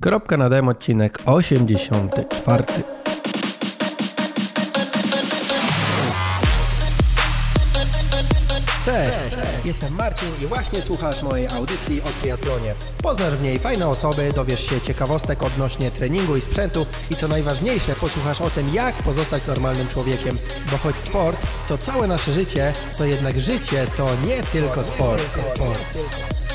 Kropka na dem odcinek 84. Cześć, jestem Marcin i właśnie słuchasz mojej audycji o triatlonie. Poznasz w niej fajne osoby, dowiesz się ciekawostek odnośnie treningu i sprzętu i co najważniejsze, posłuchasz o tym, jak pozostać normalnym człowiekiem. Bo choć sport to całe nasze życie, to jednak życie to nie tylko sport. sport.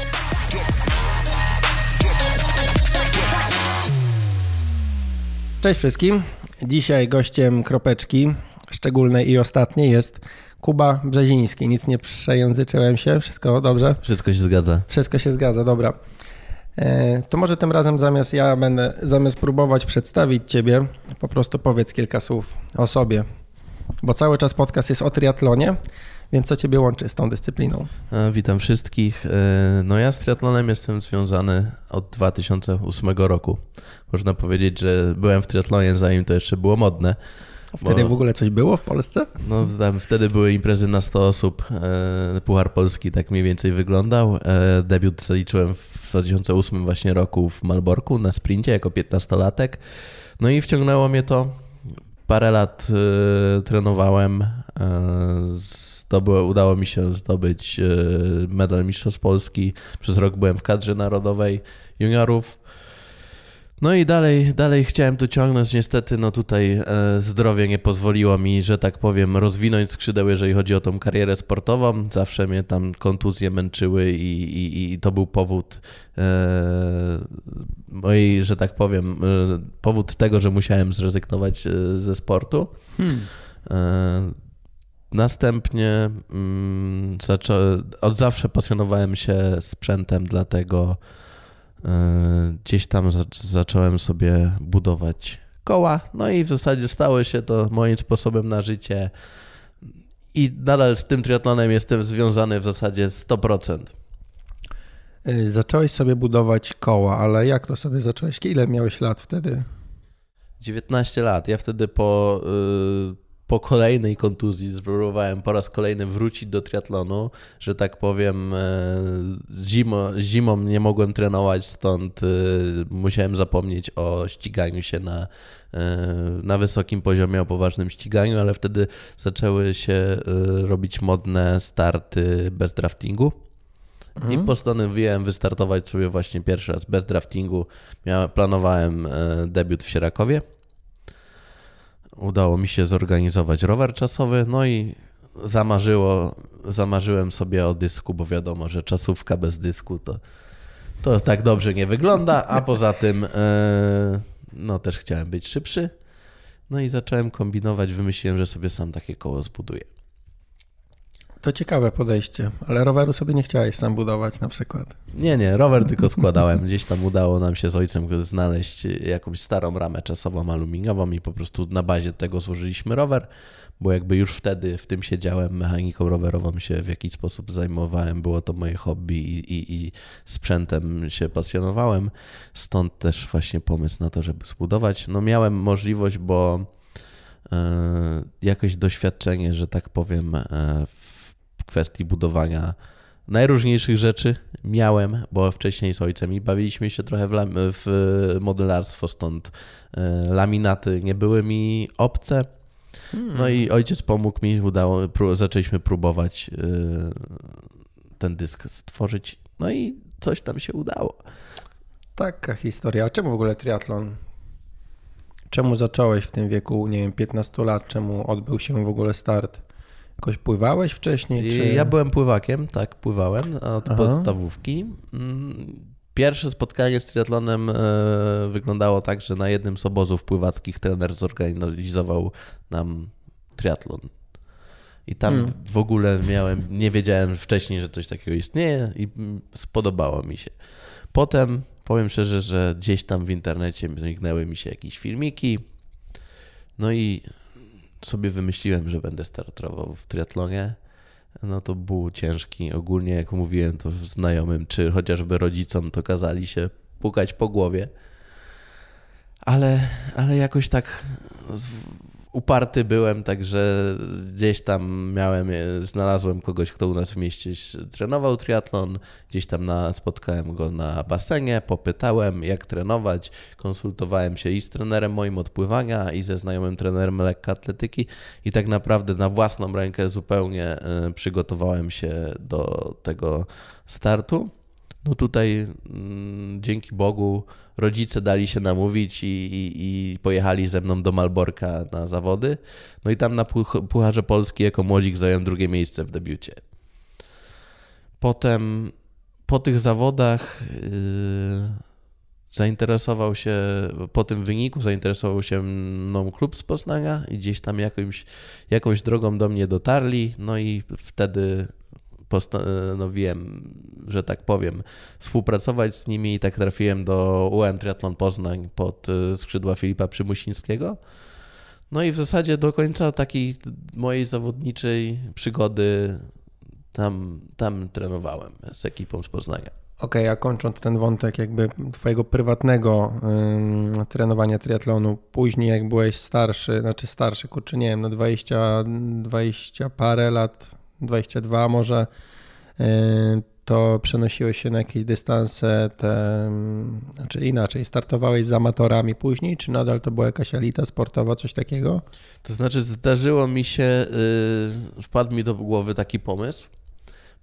Cześć wszystkim. Dzisiaj gościem kropeczki szczególnej i ostatniej jest Kuba Brzeziński. Nic nie przejęzyczyłem się, wszystko dobrze? Wszystko się zgadza. Wszystko się zgadza, dobra. E, to może tym razem zamiast ja będę, zamiast próbować przedstawić ciebie, po prostu powiedz kilka słów o sobie. Bo cały czas podcast jest o triatlonie, więc co ciebie łączy z tą dyscypliną? E, witam wszystkich. E, no ja z triatlonem jestem związany od 2008 roku. Można powiedzieć, że byłem w triatlonie zanim to jeszcze było modne. Wtedy bo, w ogóle coś było w Polsce? No tam wtedy były imprezy na 100 osób. E, Puchar Polski tak mniej więcej wyglądał. Debiut zaliczyłem w 2008 właśnie roku w Malborku na sprincie jako 15-latek. No i wciągnęło mnie to. Parę lat trenowałem. Zdobyło, udało mi się zdobyć medal Mistrzostw Polski. Przez rok byłem w kadrze narodowej juniorów. No i dalej, dalej chciałem to ciągnąć. Niestety, no tutaj e, zdrowie nie pozwoliło mi, że tak powiem, rozwinąć skrzydeł, jeżeli chodzi o tą karierę sportową. Zawsze mnie tam kontuzje męczyły i, i, i to był powód e, mojej, że tak powiem, e, powód tego, że musiałem zrezygnować e, ze sportu. Hmm. Następnie mm, od zawsze pasjonowałem się sprzętem, dlatego E, gdzieś tam zacząłem sobie budować koła, no i w zasadzie stało się to moim sposobem na życie. I nadal z tym triatlonem jestem związany w zasadzie 100%. E, zacząłeś sobie budować koła, ale jak to sobie zacząłeś? Ile miałeś lat wtedy? 19 lat. Ja wtedy po, y, po kolejnej kontuzji spróbowałem po raz kolejny wrócić do triatlonu, że tak powiem, e, zimo, zimą nie mogłem trenować, stąd e, musiałem zapomnieć o ściganiu się na, e, na wysokim poziomie, o poważnym ściganiu, ale wtedy zaczęły się robić modne starty bez draftingu. I mhm. postanowiłem wystartować sobie właśnie pierwszy raz bez draftingu. Miałem, planowałem debiut w Sierakowie udało mi się zorganizować rower czasowy, no i zamarzyło, zamarzyłem sobie o dysku, bo wiadomo, że czasówka bez dysku to, to tak dobrze nie wygląda, a poza tym e, no też chciałem być szybszy. No i zacząłem kombinować, wymyśliłem, że sobie sam takie koło zbuduję. To ciekawe podejście, ale roweru sobie nie chciałeś sam budować na przykład. Nie, nie, rower tylko składałem. Gdzieś tam udało nam się z ojcem znaleźć jakąś starą ramę czasową aluminiową i po prostu na bazie tego złożyliśmy rower, bo jakby już wtedy w tym siedziałem, mechaniką rowerową się w jakiś sposób zajmowałem, było to moje hobby i, i, i sprzętem się pasjonowałem, stąd też właśnie pomysł na to, żeby zbudować. No miałem możliwość, bo e, jakieś doświadczenie, że tak powiem, e, w kwestii budowania najróżniejszych rzeczy miałem, bo wcześniej z ojcem i bawiliśmy się trochę w, w modelarstwo, stąd e, laminaty nie były mi obce. No i ojciec pomógł mi, udało, pró zaczęliśmy próbować e, ten dysk stworzyć. No i coś tam się udało. Taka historia. A czemu w ogóle triatlon? Czemu zacząłeś w tym wieku, nie wiem, 15 lat? Czemu odbył się w ogóle start? Jakoś pływałeś wcześniej? Czy... Ja byłem pływakiem, tak, pływałem od Aha. podstawówki. Mm, pierwsze spotkanie z triatlonem e, wyglądało tak, że na jednym z obozów pływackich trener zorganizował nam triatlon. I tam hmm. w ogóle miałem, nie wiedziałem wcześniej, że coś takiego istnieje i spodobało mi się. Potem powiem szczerze, że gdzieś tam w internecie zniknęły mi się jakieś filmiki. No i sobie wymyśliłem, że będę startował w triatlonie, no to był ciężki. Ogólnie, jak mówiłem to znajomym, czy chociażby rodzicom, to kazali się pukać po głowie. Ale, ale jakoś tak uparty byłem, także gdzieś tam miałem, znalazłem kogoś, kto u nas w mieście trenował triatlon, gdzieś tam na, spotkałem go na basenie, popytałem jak trenować, konsultowałem się i z trenerem moim odpływania i ze znajomym trenerem lekkoatletyki i tak naprawdę na własną rękę zupełnie y, przygotowałem się do tego startu. No tutaj mm, dzięki Bogu rodzice dali się namówić i, i, i, pojechali ze mną do Malborka na zawody. No i tam na Pucharze Polski jako młodzik zająłem drugie miejsce w debiucie. Potem po tych zawodach yy, zainteresował się, po tym wyniku zainteresował się mną klub z Poznania i gdzieś tam jakąś, jakąś drogą do mnie dotarli, no i wtedy postanowiłem, że tak powiem, współpracować z nimi i tak trafiłem do UM Triathlon Poznań pod y, skrzydła Filipa Przymusińskiego. No i w zasadzie do końca takiej mojej zawodniczej przygody tam, tam trenowałem z ekipą z Poznania. Okej, okay, a kończąc ten wątek jakby twojego prywatnego ym, trenowania triatlonu, później jak byłeś starszy, znaczy starszy, kurczę, nie wiem, no 20, 20 parę lat, 22 może, y, to przenosiłeś się na jakieś dystanse, te, znaczy inaczej, startowałeś z amatorami później, czy nadal to była jakaś elita sportowa, coś takiego? To znaczy zdarzyło mi się, yy, wpadł mi do głowy taki pomysł,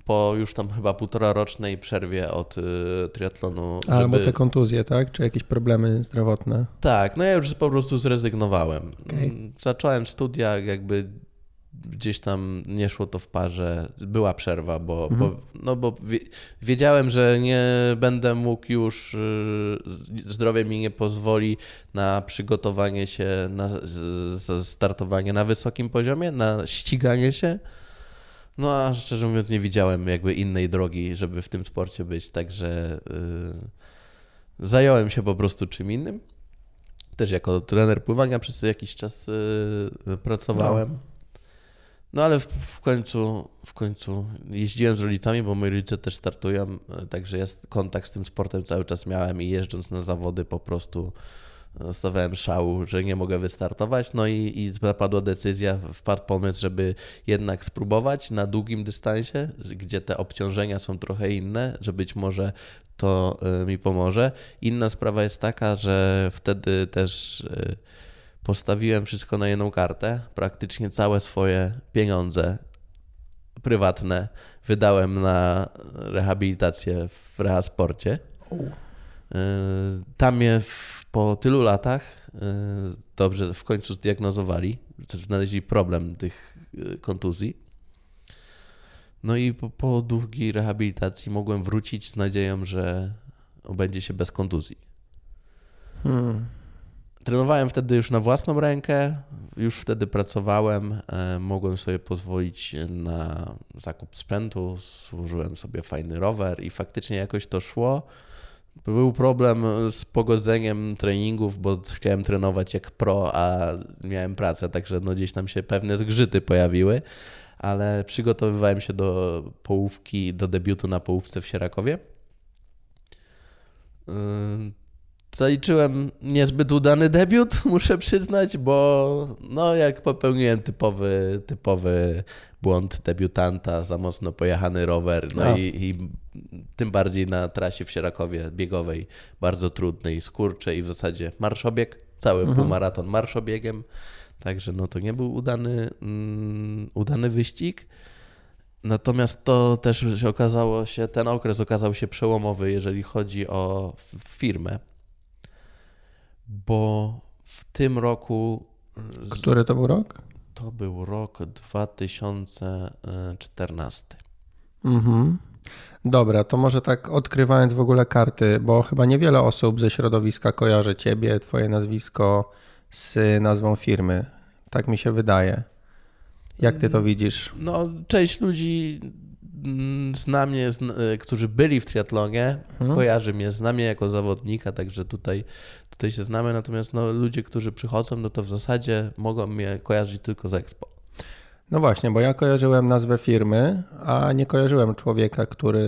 po już tam chyba półtora rocznej przerwie od y, triatlonu. Albo żeby... te kontuzje, tak? Czy jakieś problemy zdrowotne? Tak, no ja już po prostu zrezygnowałem. Okay. Zacząłem studia, jakby gdzieś tam nie szło to w parze, była przerwa, bo, mhm. bo, no bo wiedziałem, że nie będę mógł już, y, zdrowie mi nie pozwoli na przygotowanie się, na startowanie na wysokim poziomie, na ściganie się. No a szczerze mówiąc nie widziałem jakby innej drogi, żeby w tym sporcie być, także yy, zająłem się po prostu czym innym. Też jako trener pływania przez jakiś czas yy, pracowałem. No. No ale w, w, końcu, w końcu jeździłem z rodzicami, bo moi rodzice też startują, także ja kontakt z tym sportem cały czas miałem i jeżdżąc na zawody po prostu stawiałem szału, że nie mogę wystartować. No i, i zapadła decyzja, wpadł pomysł, żeby jednak spróbować na długim dystansie, gdzie te obciążenia są trochę inne, że być może to y, mi pomoże. Inna sprawa jest taka, że wtedy też postawiłem wszystko na jedną kartę, praktycznie całe swoje pieniądze prywatne wydałem na rehabilitację w Rehasporcie. Y, tam mnie po tylu latach y, dobrze w końcu zdiagnozowali, znaleźli problem tych y, kontuzji. No i po, po długiej rehabilitacji mogłem wrócić z nadzieją, że obędzie się bez kontuzji. Hmm. Trenowałem wtedy już na własną rękę, już wtedy pracowałem, e, mogłem sobie pozwolić na zakup sprzętu, służyłem sobie fajny rower i faktycznie jakoś to szło. Był problem z pogodzeniem treningów, bo chciałem trenować jak pro, a miałem pracę, także no gdzieś tam się pewne zgrzyty pojawiły, ale przygotowywałem się do połówki, do debiutu na połówce w Sierakowie. Zaliczyłem niezbyt udany debiut, muszę przyznać, bo no jak popełniłem typowy, typowy błąd debiutanta, za mocno pojechany rower, no. I, i, tym bardziej na trasie w Sierakowie biegowej, bardzo trudnej, skurcze i w zasadzie marszobieg, cały mhm. półmaraton marszobiegiem, także no to nie był udany, mm, udany wyścig. Natomiast to też okazało się, ten okres okazał się przełomowy, jeżeli chodzi o firmę, bo w tym roku. Który to był rok? To był rok 2014. Mhm. Dobra, to może tak odkrywając w ogóle karty, bo chyba niewiele osób ze środowiska kojarzy ciebie, twoje nazwisko z nazwą firmy. Tak mi się wydaje. Jak ty to mm, widzisz? No, część ludzi mm, zna mnie, którzy byli w triatlonie, hmm. kojarzy mnie, zna mnie jako zawodnika, także tutaj tutaj się znamy, natomiast no, ludzie, którzy przychodzą, no to w zasadzie mogą mnie kojarzyć tylko z Expo. No właśnie, bo ja kojarzyłem nazwę firmy, a nie kojarzyłem człowieka, który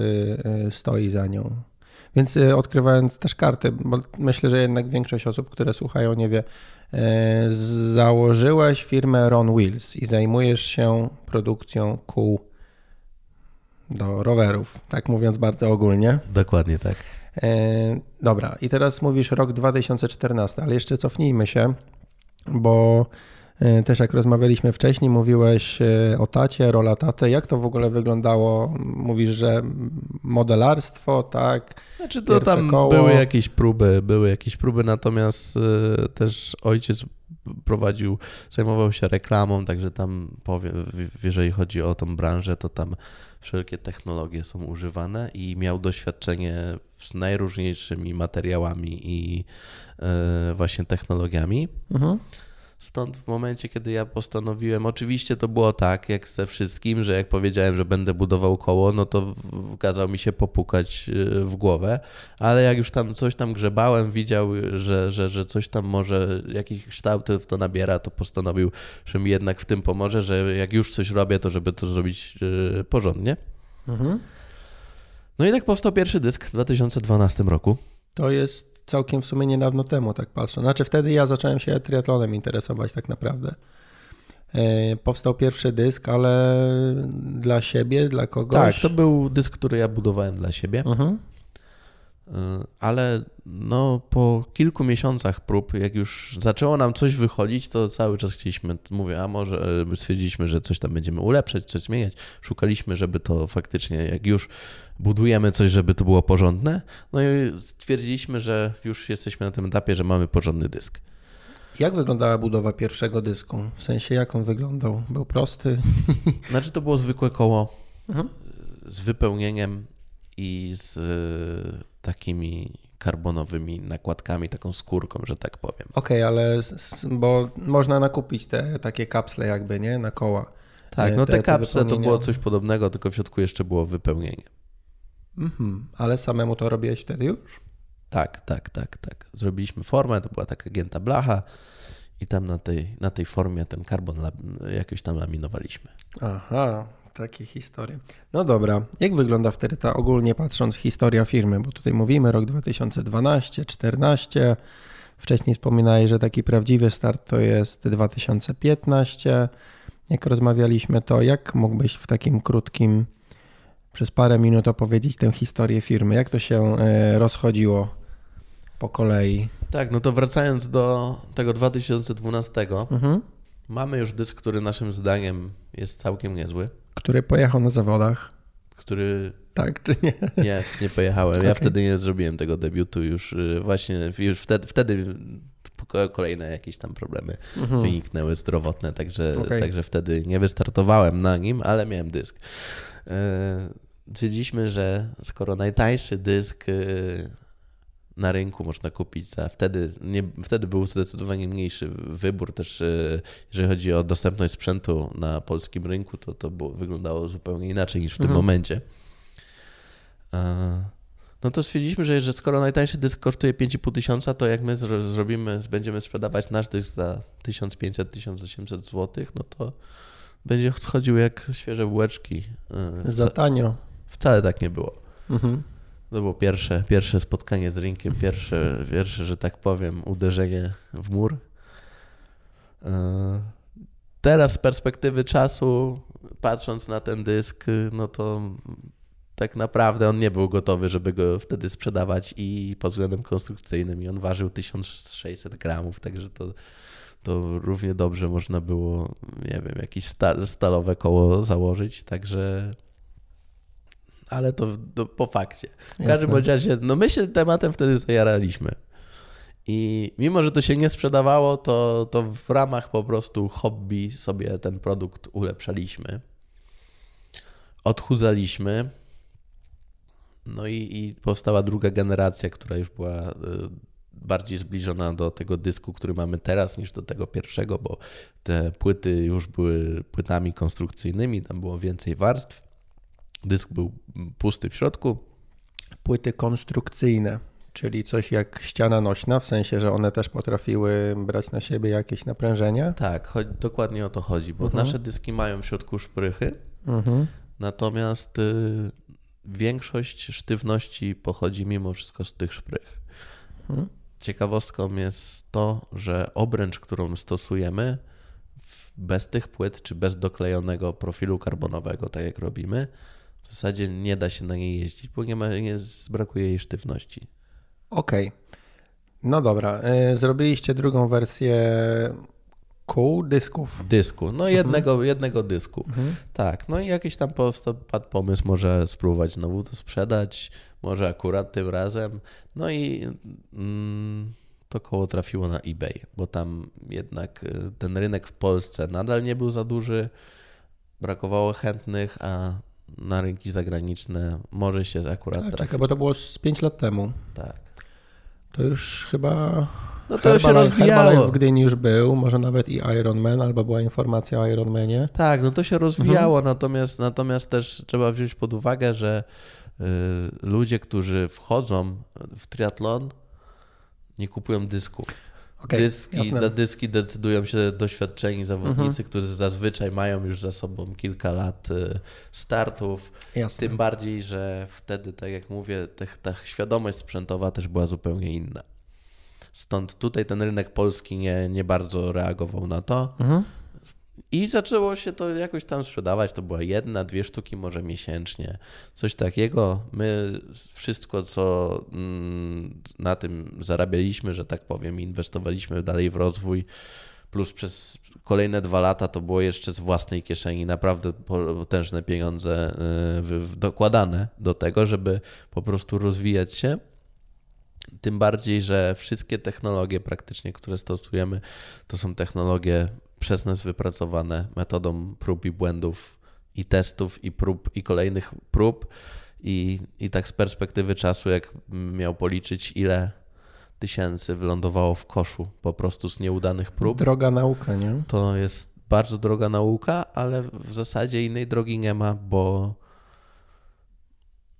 y, stoi za nią. Więc y, odkrywając też karty, bo myślę, że jednak większość osób, które słuchają, nie wie, założyłeś firmę Ron Wheels i zajmujesz się produkcją kół do rowerów, tak mówiąc bardzo ogólnie. Dokładnie tak. E, dobra, i teraz mówisz rok 2014, ale jeszcze cofnijmy się, bo e, też jak rozmawialiśmy wcześniej, mówiłeś e, o tacie, rola taty. Jak to w ogóle wyglądało? Mówisz, że modelarstwo, tak? Znaczy to tam koło. były jakieś próby, były jakieś próby, natomiast też ojciec prowadził, zajmował się reklamą, także tam powiem, jeżeli chodzi o tą branżę, to tam wszelkie technologie są używane i miał doświadczenie z najróżniejszymi materiałami i e, właśnie technologiami. Mhm. Stąd w momencie, kiedy ja postanowiłem, oczywiście to było tak, jak ze wszystkim, że jak powiedziałem, że będę budował koło, no to kazał mi się popukać e, w głowę, ale jak już tam coś tam grzebałem, widział, że, że, że coś tam może, jakiś kształt to nabiera, to postanowił, że mi jednak w tym pomoże, że jak już coś robię, to żeby to zrobić e, porządnie. Mhm. No i tak powstał pierwszy dysk w 2012 roku. To jest całkiem w sumie niedawno temu, tak patrzę. Znaczy wtedy ja zacząłem się triatlonem interesować tak naprawdę. E, powstał pierwszy dysk, ale dla siebie, dla kogoś. Tak, to był dysk, który ja budowałem dla siebie. Mhm. E, ale no, po kilku miesiącach prób, jak już zaczęło nam coś wychodzić, to cały czas chcieliśmy, mówię, a może e, stwierdziliśmy, że coś tam będziemy ulepszać, coś zmieniać. Szukaliśmy, żeby to faktycznie, jak już budujemy coś, żeby to było porządne. No i stwierdziliśmy, że już jesteśmy na tym etapie, że mamy porządny dysk. Jak wyglądała budowa pierwszego dysku? W sensie, jak on wyglądał? Był prosty? Znaczy, to było zwykłe koło mhm. z wypełnieniem i z e, takimi karbonowymi nakładkami, taką skórką, że tak powiem. Okej, okay, ale bo można nakupić te takie kapsle jakby, nie? Na koła. Tak, no te, te kapsle to było coś podobnego, tylko w środku jeszcze było wypełnienie. Mhm, ale samemu to robiłeś wtedy już? Tak, tak, tak, tak. Zrobiliśmy formę, to była taka gięta blacha i tam na tej, na tej formie ten karbon jakoś tam laminowaliśmy. Aha, takie historie. No dobra, jak wygląda wtedy ta ogólnie patrząc historia firmy? Bo tutaj mówimy rok 2012, 2014. Wcześniej wspominałeś, że taki prawdziwy start to jest 2015. Jak rozmawialiśmy, to jak mógłbyś w takim krótkim, przez parę minut opowiedzieć tę historię firmy? Jak to się e, rozchodziło po kolei? Tak, no to wracając do tego 2012, mhm. mamy już dysk, który naszym zdaniem jest całkiem niezły który pojechał na zawodach. Który. Tak, czy nie? Nie, nie pojechałem. Ja okay. wtedy nie zrobiłem tego debiutu już y, właśnie, już wtedy, wtedy kolejne jakieś tam problemy mhm. wyniknęły zdrowotne, także, okay. także wtedy nie wystartowałem na nim, ale miałem dysk. Stwierdziliśmy, że skoro najtańszy dysk y, na rynku można kupić za wtedy, nie, wtedy był zdecydowanie mniejszy wybór też, e, jeżeli chodzi o dostępność sprzętu na polskim rynku, to to było, wyglądało zupełnie inaczej niż w tym mhm. momencie. E, no to stwierdziliśmy, że, że skoro najtańszy dysk kosztuje 5,5 tysiąca, to jak my zrobimy, będziemy sprzedawać nasz dysk za 1500-1800 zł, no to będzie schodził jak świeże bułeczki. E, za tanio. Wcale tak nie było. Mhm. To było pierwsze, pierwsze spotkanie z rynkiem, pierwsze, pierwsze, że tak powiem, uderzenie w mur. E, teraz z perspektywy czasu, patrząc na ten dysk, no to tak naprawdę on nie był gotowy, żeby go wtedy sprzedawać i pod względem konstrukcyjnym i on ważył 1600 gramów, także to, to równie dobrze można było, nie wiem, jakieś stalowe koło założyć, także ale to, to po fakcie. W każdym razie, no my się tematem wtedy zajaraliśmy. I mimo, że to się nie sprzedawało, to, to w ramach po prostu hobby sobie ten produkt ulepszaliśmy. Odchudzaliśmy. No i, i powstała druga generacja, która już była y, bardziej zbliżona do tego dysku, który mamy teraz, niż do tego pierwszego, bo te płyty już były płytami konstrukcyjnymi, tam było więcej warstw. Dysk był pusty w środku. Płyty konstrukcyjne, czyli coś jak ściana nośna, w sensie, że one też potrafiły brać na siebie jakieś naprężenia? Tak, dokładnie o to chodzi, bo mhm. nasze dyski mają w środku szprychy, mhm. natomiast y, większość sztywności pochodzi mimo wszystko z tych szprych. Mhm. Ciekawostką jest to, że obręcz, którą stosujemy, bez tych płyt czy bez doklejonego profilu karbonowego, tak jak robimy, w zasadzie nie da się na niej jeździć, bo nie ma, nie, brakuje jej sztywności. Okej. No dobra. y, Zrobiliście drugą wersję kół, dysków. Dysku, no jednego, jednego dysku. Tak, no i jakiś tam powstał padł pomysł, może spróbować znowu to sprzedać, może akurat tym razem. No i mm, to koło trafiło na eBay, bo tam jednak y, ten rynek w Polsce nadal nie był za duży, brakowało chętnych, a na rynki zagraniczne może się akurat Tak, trafi. bo to było z 5 lat temu. Tak. To już chyba. No to się Herbalife- rozwijało. Herbalife w Gdyni już był, może nawet i Iron Man, albo była informacja o Iron Manie. Tak, no to się rozwijało, Mhm. natomiast, natomiast też trzeba wziąć pod uwagę, że y, ludzie, którzy wchodzą w triatlon, nie kupują dysków. Okej, Dyski, jasne. na dyski decydują się doświadczeni zawodnicy, którzy zazwyczaj mają już za sobą kilka lat y, startów. Jasne. Tym bardziej, że wtedy, tak jak mówię, ta świadomość sprzętowa też była zupełnie inna. Stąd tutaj ten rynek polski nie, nie bardzo reagował na to. Mhm. I zaczęło się to jakoś tam sprzedawać. To była jedna, dwie sztuki może miesięcznie. Coś takiego. My wszystko, co mm, na tym zarabialiśmy, że tak powiem, inwestowaliśmy dalej w rozwój, plus przez kolejne dwa lata to było jeszcze z własnej kieszeni naprawdę potężne pieniądze y, dokładane do tego, żeby po prostu rozwijać się. Tym bardziej, że wszystkie technologie praktycznie, które stosujemy, to są technologie przez nas wypracowane metodą prób i błędów i testów i prób i kolejnych prób i, i tak z perspektywy czasu, jak miał policzyć, ile tysięcy wylądowało w koszu po prostu z nieudanych prób, Droga nauka, nie? to jest bardzo droga nauka, ale w zasadzie innej drogi nie ma, bo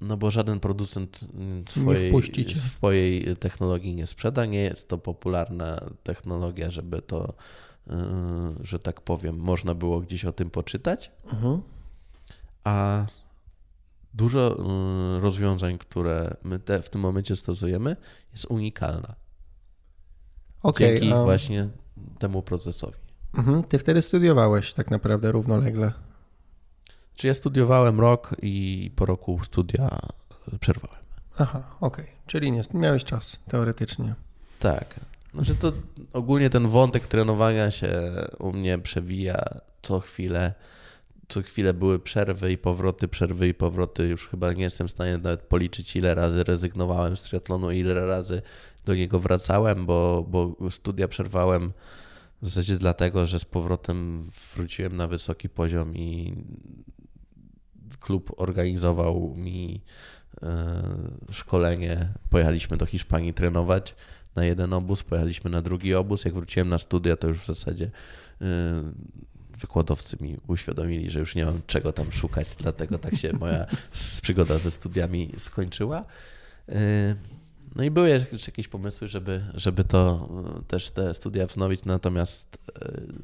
no bo żaden producent swojej, swojej technologii nie sprzeda. Nie jest to popularna technologia, żeby to, że tak powiem, można było gdzieś o tym poczytać. Mhm. A dużo yy, rozwiązań, które my te w tym momencie stosujemy, jest unikalna. Okej, Dzięki właśnie temu procesowi. mhm. Ty wtedy studiowałeś tak naprawdę równolegle. Czy ja studiowałem rok i po roku studia przerwałem. Aha, okej. Czyli nie, miałeś czas, teoretycznie. Tak. Znaczy to ogólnie ten wątek trenowania się u mnie przewija co chwilę. Co chwilę były przerwy i powroty, przerwy i powroty. Już chyba nie jestem w stanie nawet policzyć, ile razy rezygnowałem z triatlonu, ile razy do niego wracałem, bo, bo studia przerwałem w zasadzie dlatego, że z powrotem wróciłem na wysoki poziom i klub organizował mi e, szkolenie. Pojechaliśmy do Hiszpanii trenować na jeden obóz, pojechaliśmy na drugi obóz. Jak wróciłem na studia, to już w zasadzie e, wykładowcy mi uświadomili, że już nie mam czego tam szukać, dlatego tak się moja przygoda ze studiami skończyła. E, No i były jeszcze jakieś pomysły, żeby, żeby to e, też te studia wznowić, natomiast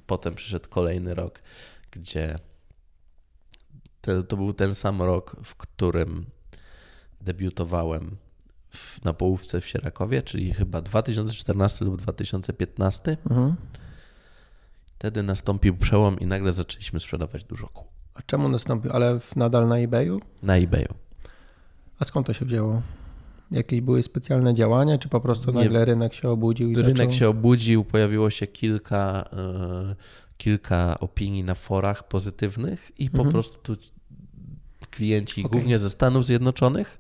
potem przyszedł kolejny rok, gdzie to, to był ten sam rok, w którym debiutowałem w, na połówce w Sierakowie, czyli chyba 2014 lub 2015. Mhm. Wtedy nastąpił przełom i nagle zaczęliśmy sprzedawać dużo kół A czemu nastąpił? Ale w, nadal na eBayu? na eBayu. A skąd to się wzięło? Jakieś były specjalne działania, czy po prostu Nie. nagle rynek się obudził i Rynek zaczął... się obudził, pojawiło się kilka, e, kilka opinii na forach pozytywnych i po Mhm. prostu tu klienci, Okej. głównie ze Stanów Zjednoczonych,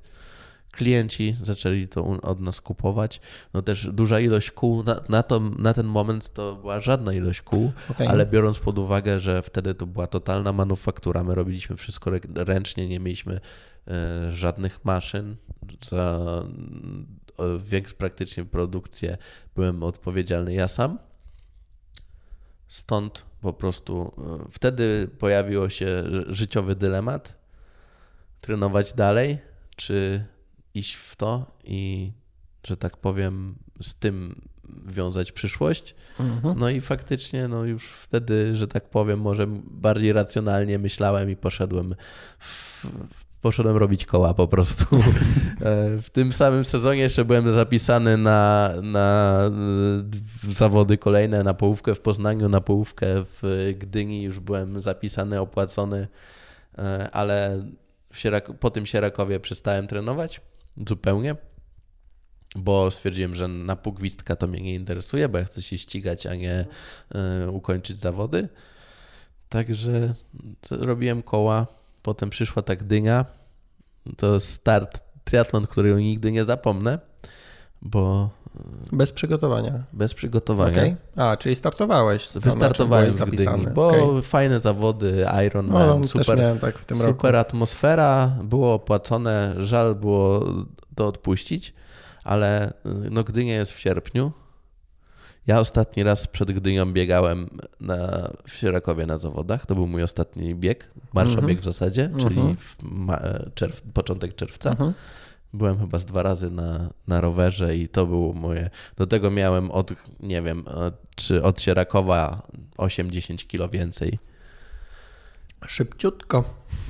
klienci zaczęli to od nas kupować. No też duża ilość kół, na, na, to, na ten moment to była żadna ilość kół, Okej. ale biorąc pod uwagę, że wtedy to była totalna manufaktura, my robiliśmy wszystko rę- ręcznie, nie mieliśmy e, żadnych maszyn. Za e, większość praktycznie produkcję byłem odpowiedzialny ja sam. Stąd po prostu e, wtedy pojawił się ży- życiowy dylemat: trenować dalej, czy iść w to i, że tak powiem, z tym wiązać przyszłość. Mhm. No i faktycznie, no już wtedy, że tak powiem, może bardziej racjonalnie myślałem i poszedłem w, poszedłem robić koła po prostu. E, w tym samym sezonie jeszcze byłem zapisany na, na zawody kolejne, na połówkę w Poznaniu, na połówkę w Gdyni. Już byłem zapisany, opłacony, e, ale Sierak po tym Sierakowie przestałem trenować zupełnie, bo stwierdziłem, że na pół gwizdka to mnie nie interesuje, bo ja chcę się ścigać, a nie ukończyć zawody. Także robiłem koła Potem przyszła ta Gdynia. To start triatlon, którego nigdy nie zapomnę, bo... Bez przygotowania. Bez przygotowania. Okay. A, czyli startowałeś. Wystartowałem w Gdyni, bo okay. fajne zawody, Ironman, no, super, tak super roku. atmosfera, było opłacone, żal było to odpuścić, ale no Gdynia jest w sierpniu, ja ostatni raz przed Gdynią biegałem na, w Sierakowie na zawodach. To był mój ostatni bieg, marszobieg mm -hmm. w zasadzie, mm -hmm. czyli w ma, czerw, początek czerwca. Mm -hmm. Byłem chyba z dwa razy na, na rowerze i to było moje. Do tego miałem od, nie wiem, czy od Sierakowa 8-10 kilo więcej. Szybciutko.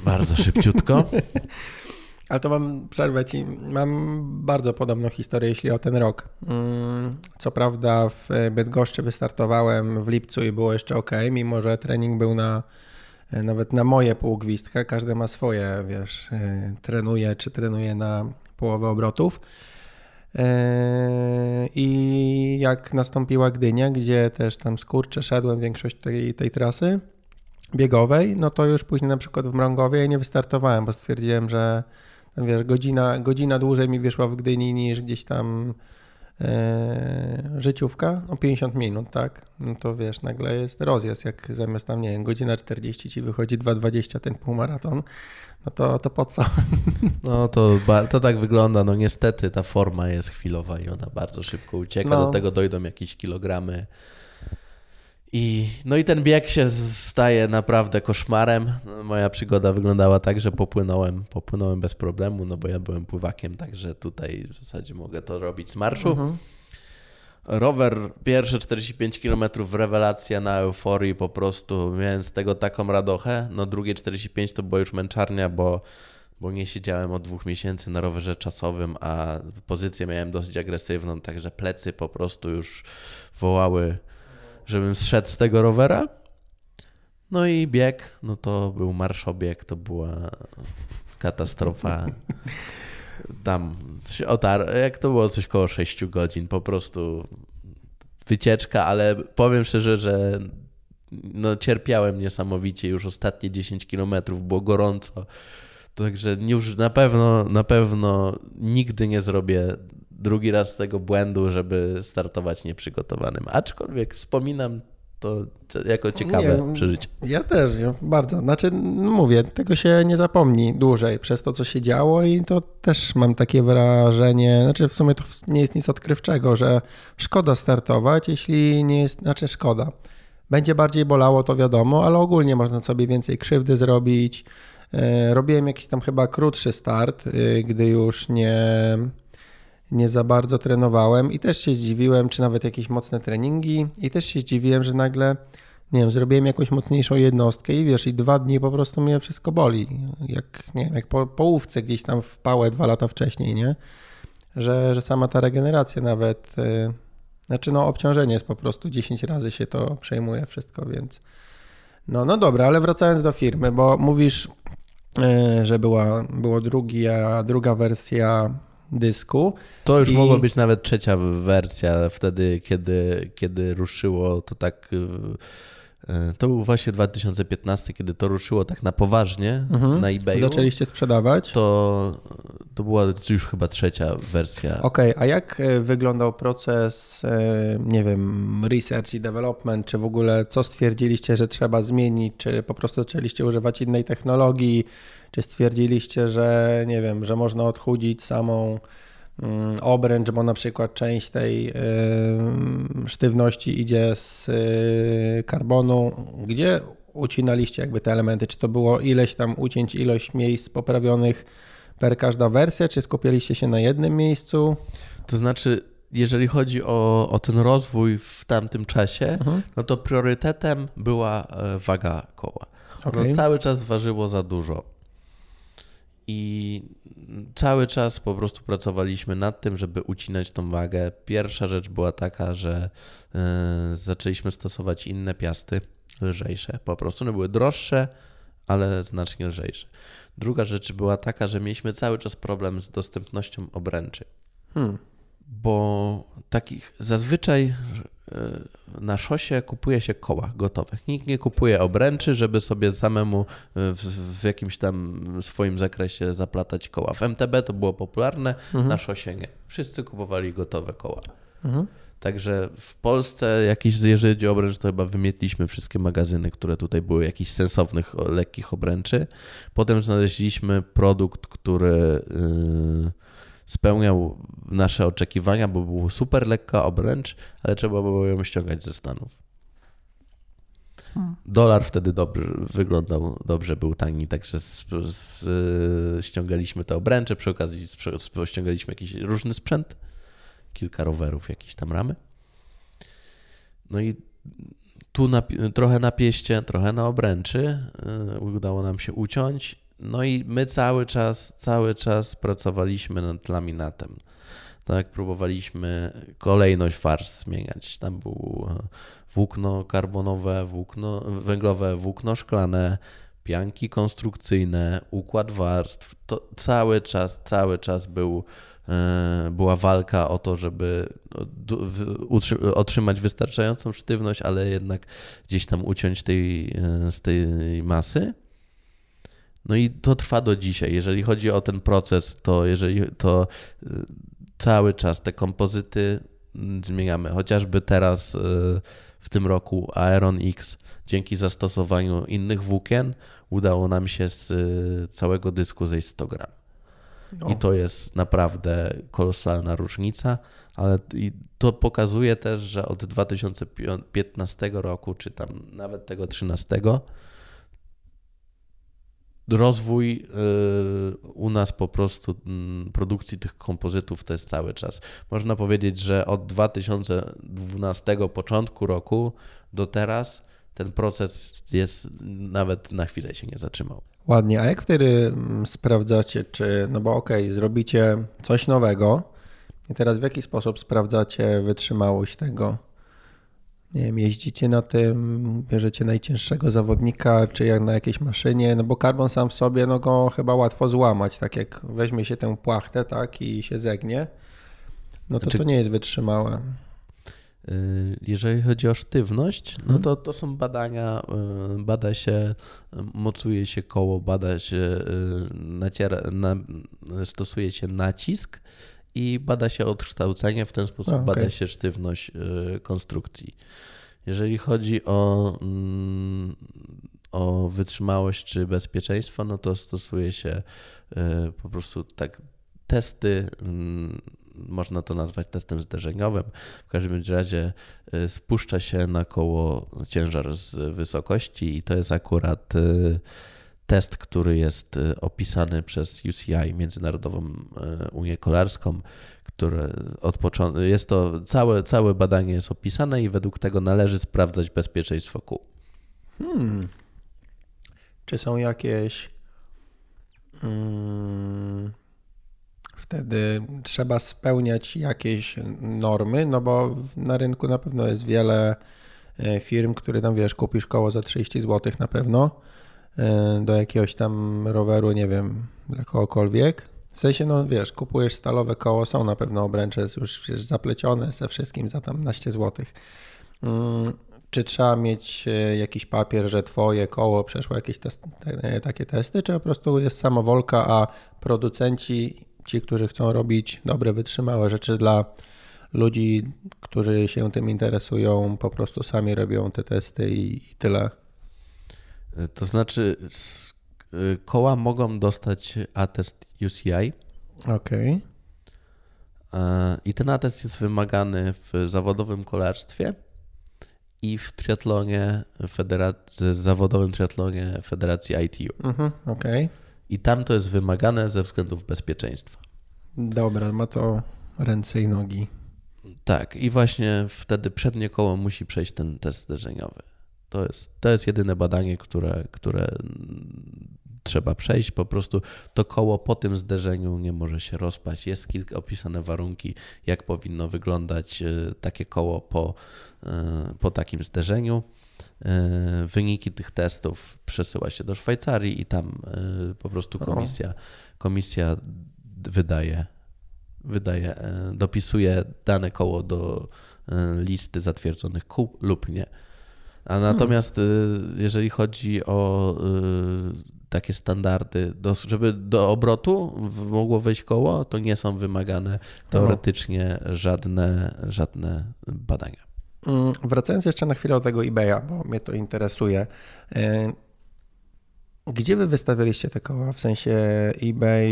Bardzo szybciutko. Ale to mam przerwę ci. Mam bardzo podobną historię, jeśli o ten rok. Mm, co prawda w Bydgoszczy wystartowałem w lipcu i było jeszcze ok, mimo że trening był na nawet na moje półgwistka. Każdy ma swoje, wiesz, y, trenuje czy trenuje na połowę obrotów. Y, I jak nastąpiła Gdynia, gdzie też tam skurcze szedłem większość tej, tej trasy biegowej, no to już później na przykład w Mrągowie nie wystartowałem, bo stwierdziłem, że wiesz, godzina, godzina dłużej mi wyszła w Gdyni niż gdzieś tam e, życiówka, no 50 minut, tak? No to wiesz, nagle jest rozjazd, jak zamiast tam, nie wiem, godzina 40 ci wychodzi 2,20 ten półmaraton, no to, to po co? No to, to tak wygląda, no niestety ta forma jest chwilowa i ona bardzo szybko ucieka, no. do tego dojdą jakieś kilogramy i, no i ten bieg się staje naprawdę koszmarem. Moja przygoda wyglądała tak, że popłynąłem, popłynąłem bez problemu, no bo ja byłem pływakiem, także tutaj w zasadzie mogę to robić z marszu. Mhm. Rower pierwsze 45 km rewelacja na euforii, po prostu miałem z tego taką radochę. No drugie 45 to była już męczarnia, bo, bo nie siedziałem od dwóch miesięcy na rowerze czasowym, a pozycję miałem dosyć agresywną, także plecy po prostu już wołały żebym zszedł z tego rowera. No i bieg, no to był marszobieg, to była katastrofa. Tam otar, jak to było coś koło 6 godzin, po prostu wycieczka, ale powiem szczerze, że no cierpiałem niesamowicie, już ostatnie 10 kilometrów było gorąco. Także już na pewno, na pewno nigdy nie zrobię drugi raz tego błędu, żeby startować nieprzygotowanym. Aczkolwiek wspominam to jako ciekawe nie, przeżycie. Ja też, bardzo. Znaczy, mówię, tego się nie zapomni dłużej przez to, co się działo i to też mam takie wrażenie, znaczy w sumie to nie jest nic odkrywczego, że szkoda startować, jeśli nie jest, znaczy szkoda. Będzie bardziej bolało, to wiadomo, ale ogólnie można sobie więcej krzywdy zrobić. E, robiłem jakiś tam chyba krótszy start, e, gdy już nie nie za bardzo trenowałem i też się zdziwiłem, czy nawet jakieś mocne treningi i też się zdziwiłem, że nagle, nie wiem, zrobiłem jakąś mocniejszą jednostkę i wiesz, i dwa dni po prostu mnie wszystko boli, jak, nie wiem, jak po połówce gdzieś tam w pałę dwa lata wcześniej, nie? Że, że sama ta regeneracja nawet, yy, znaczy no obciążenie jest po prostu 10 razy się to przejmuje wszystko, więc no, no dobra, ale wracając do firmy, bo mówisz, yy, że była, było drugi, a druga wersja dysku. To już I... mogła być nawet trzecia wersja wtedy, kiedy, kiedy ruszyło to tak. Y, y, to był właśnie 2015, kiedy to ruszyło tak na poważnie mhm. na eBayu. Zaczęliście sprzedawać? To, to była już chyba trzecia wersja. Okej, okay, a jak y, wyglądał proces, nie wiem, research i development, czy w ogóle co stwierdziliście, że trzeba zmienić, czy po prostu zaczęliście używać innej technologii, czy stwierdziliście, że nie wiem, że można odchudzić samą mm, obręcz, bo na przykład część tej sztywności idzie z y, karbonu. Gdzie ucinaliście jakby te elementy? Czy to było ileś tam ucięć, ilość miejsc poprawionych per każda wersja, czy skupialiście się na jednym miejscu? To znaczy, jeżeli chodzi o, o ten rozwój w tamtym czasie, mhm. no to priorytetem była e, waga koła. Okay. No cały czas ważyło za dużo. I cały czas po prostu pracowaliśmy nad tym, żeby ucinać tą wagę. Pierwsza rzecz była taka, że y, zaczęliśmy stosować inne piasty, lżejsze po prostu. One były droższe, ale znacznie lżejsze. Druga rzecz była taka, że mieliśmy cały czas problem z dostępnością obręczy. Hmm. Bo takich zazwyczaj e, na szosie kupuje się koła gotowych. Nikt nie kupuje obręczy, żeby sobie samemu w, w jakimś tam swoim zakresie zaplatać koła. W MTB to było popularne, mhm. na szosie nie. Wszyscy kupowali gotowe koła. Mhm. Także w Polsce jakiś, jeżeli chodzi o obręcz, to chyba wymietliśmy wszystkie magazyny, które tutaj były, jakichś sensownych, lekkich obręczy. Potem znaleźliśmy produkt, który yy, spełniał nasze oczekiwania, bo był super lekka obręcz, ale trzeba było ją ściągać ze Stanów. Hmm. Dolar wtedy dobrze wyglądał, dobrze był tani, także z, z, ściągaliśmy te obręcze, przy okazji ściągaliśmy jakiś różny sprzęt kilka rowerów, jakieś tam ramy. No i tu na, trochę na pieście, trochę na obręczy yy, udało nam się uciąć. No i my cały czas, cały czas pracowaliśmy nad laminatem. Tak, próbowaliśmy kolejność warstw zmieniać. Tam było włókno karbonowe, włókno węglowe, włókno szklane, pianki konstrukcyjne, układ warstw. To cały czas, cały czas był E, była walka o to, żeby otrzymać wystarczającą sztywność, ale jednak gdzieś tam uciąć tej, e, z tej masy. No i to trwa do dzisiaj. Jeżeli chodzi o ten proces, to jeżeli to e, cały czas te kompozyty mm, zmieniamy. Chociażby teraz w tym roku Aeron X dzięki zastosowaniu innych włókien udało nam się z całego dysku zejść 100 gram. I to jest naprawdę kolosalna różnica, ale to pokazuje też, że od 2015 roku, czy tam nawet tego 13, rozwój y, u nas po prostu mm, produkcji tych kompozytów to jest cały czas. Można powiedzieć, że od 2012 początku roku do teraz ten proces jest nawet na chwilę się nie zatrzymał. Ładnie. A jak wtedy mm, sprawdzacie, czy, no bo okej, okay, zrobicie coś nowego i teraz w jaki sposób sprawdzacie wytrzymałość tego? Nie wiem, jeździcie na tym, bierzecie najcięższego zawodnika, czy jak na jakiejś maszynie, no bo karbon sam w sobie, no go chyba łatwo złamać, tak jak weźmie się tę płachtę, tak, i się zegnie, no to znaczy... to nie jest wytrzymałe. Y, jeżeli chodzi o sztywność, no mhm. to, to są badania, y, bada się, mocuje się koło, bada się, y, naciera, na, stosuje się nacisk i bada się odkształcenie, w ten sposób okay. bada się sztywność konstrukcji. Jeżeli chodzi o, mm, o wytrzymałość czy bezpieczeństwo, no to stosuje się po prostu tak testy mm, można to nazwać testem zderzeniowym. W każdym razie y, spuszcza się na koło ciężar z wysokości i to jest akurat y, test, który jest y, opisany przez UCI, Międzynarodową Unię Kolarską, które od początku, jest to całe, całe badanie jest opisane i według tego należy sprawdzać bezpieczeństwo kół. Hmm. Czy są jakieś hmm, wtedy trzeba spełniać jakieś normy, no bo na rynku na pewno jest wiele e, firm, które tam wiesz, kupisz koło za 30 zł na pewno do jakiegoś tam roweru, nie wiem, dla kogokolwiek. W sensie, no wiesz, kupujesz stalowe koło, są na pewno obręcze już wiesz, zaplecione ze wszystkim za tam naście złotych. Mm, czy trzeba mieć e, jakiś papier, że twoje koło przeszło jakieś test, takie testy, czy po prostu jest samowolka, a producenci ci, którzy chcą robić dobre, wytrzymałe rzeczy dla ludzi, którzy się tym interesują, po prostu sami robią te testy i, tyle. To znaczy, y, koła mogą dostać atest UCI. Okej. Okay. I ten atest jest wymagany w zawodowym kolarstwie i w triatlonie, federac- zawodowym triatlonie Federacji ITU. Mhm, okej. Okay. I tam to jest wymagane ze względów bezpieczeństwa. Dobra, ma to ręce i nogi. Tak, i właśnie wtedy przednie koło musi przejść ten test zderzeniowy. To jest, to jest jedyne badanie, które, które trzeba przejść. Po prostu to koło po tym zderzeniu nie może się rozpaść. Jest kilka opisane warunki, jak powinno wyglądać e, takie koło po, e, po takim zderzeniu. E, wyniki tych testów przesyła się do Szwajcarii i tam po prostu komisja, komisja wydaje, wydaje, dopisuje dane koło do listy zatwierdzonych kół lub nie. A natomiast hmm. jeżeli chodzi o takie standardy, do, żeby do obrotu mogło wejść koło, to nie są wymagane teoretycznie żadne, żadne badania. Mm, wracając jeszcze na chwilę do tego eBaya, bo mnie to interesuje. Gdzie wy wystawialiście te koła? W sensie eBay,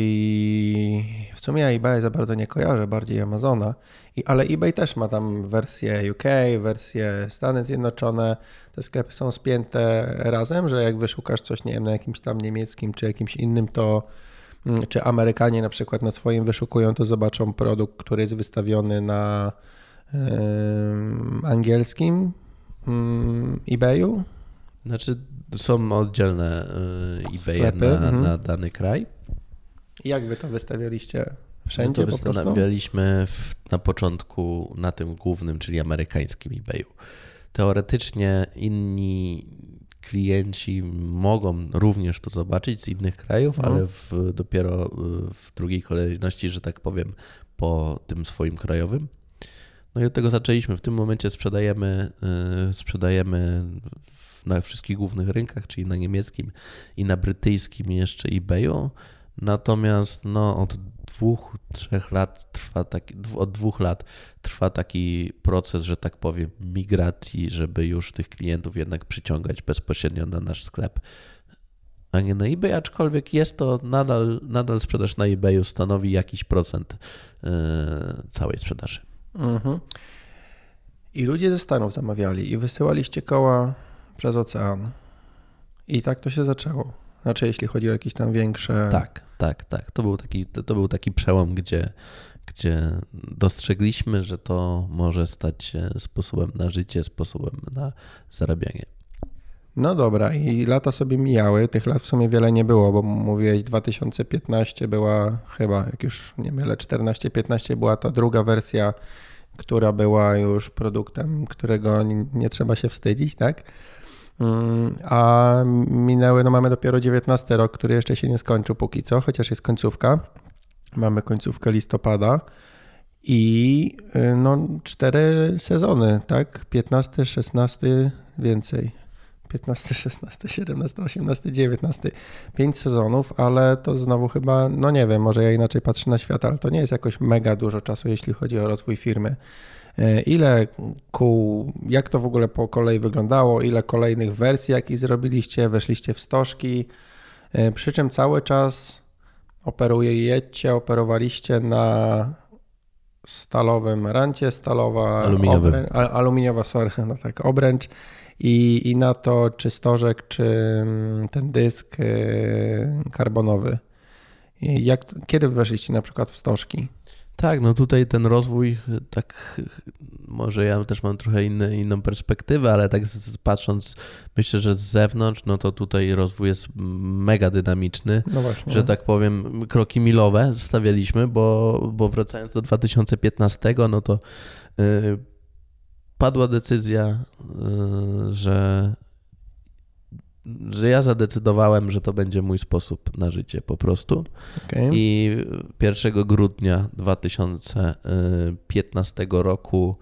w sumie ja eBay za bardzo nie kojarzę, bardziej Amazona, I, ale eBay też ma tam wersję UK, wersję Stany Zjednoczone. Te sklepy są spięte razem, że jak wyszukasz coś, nie wiem, na jakimś tam niemieckim czy jakimś innym, to mm, czy Amerykanie na przykład na swoim wyszukują, to zobaczą produkt, który jest wystawiony na yy, angielskim yy, eBayu. Znaczy są oddzielne y, eBay na, mhm. na dany kraj. Jak wy to wystawialiście? Wszędzie My to wystawialiśmy w, na początku na tym głównym, czyli amerykańskim eBayu. Teoretycznie inni klienci mogą również to zobaczyć z innych krajów, mhm. ale w, dopiero y, w drugiej kolejności, że tak powiem, po tym swoim krajowym. No i od tego zaczęliśmy. W tym momencie sprzedajemy, y, sprzedajemy na wszystkich głównych rynkach, czyli na niemieckim i na brytyjskim jeszcze eBayu. Natomiast no, od dwóch, trzech lat trwa taki, od dwóch lat trwa taki proces, że tak powiem, migracji, żeby już tych klientów jednak przyciągać bezpośrednio na nasz sklep, a nie na eBay, aczkolwiek jest to nadal, nadal sprzedaż na eBayu stanowi jakiś procent yy, całej sprzedaży. Mhm. I ludzie ze Stanów zamawiali i wysyłaliście koła przez ocean. I tak to się zaczęło. Znaczy, jeśli chodzi o jakieś tam większe. Tak, tak, tak. To był taki, to, był taki przełom, gdzie, gdzie dostrzegliśmy, że to może stać się sposobem na życie, sposobem na zarabianie. No dobra, i lata sobie mijały. Tych lat w sumie wiele nie było, bo mówiłeś 2015 była chyba, jak już nie mylę, 14-15 była ta druga wersja, która była już produktem, którego nie trzeba się wstydzić, tak? Mm, a minęły, no mamy dopiero 19 rok, który jeszcze się nie skończył póki co, chociaż jest końcówka. Mamy końcówkę listopada i y, no cztery sezony, tak? 15, 16, więcej. 15, 16, 17, 18, 19. Pięć sezonów, ale to znowu chyba, no nie wiem, może ja inaczej patrzę na świat, ale to nie jest jakoś mega dużo czasu, jeśli chodzi o rozwój firmy. E, ile kół, jak to w ogóle po kolei wyglądało, ile kolejnych wersji jakich zrobiliście, weszliście w stożki, e, przy czym cały czas operujecie, operowaliście na stalowym rancie, stalowa, Aluminiowy. Obręcz, aluminiowa, sorry, no tak, obręcz i, i na to czy stożek, czy mm, ten dysk e, karbonowy. Jak, kiedy weszliście na przykład w stożki? Tak, no tutaj ten rozwój, tak może ja też mam trochę inny, inną perspektywę, ale tak patrząc, myślę, że z zewnątrz, no to tutaj rozwój jest mega dynamiczny, no że tak powiem, kroki milowe stawialiśmy, bo, bo wracając do 2015, no to yy, padła decyzja, yy, że że ja zadecydowałem, że to będzie mój sposób na życie po prostu. Okay. I 1 grudnia 2015 roku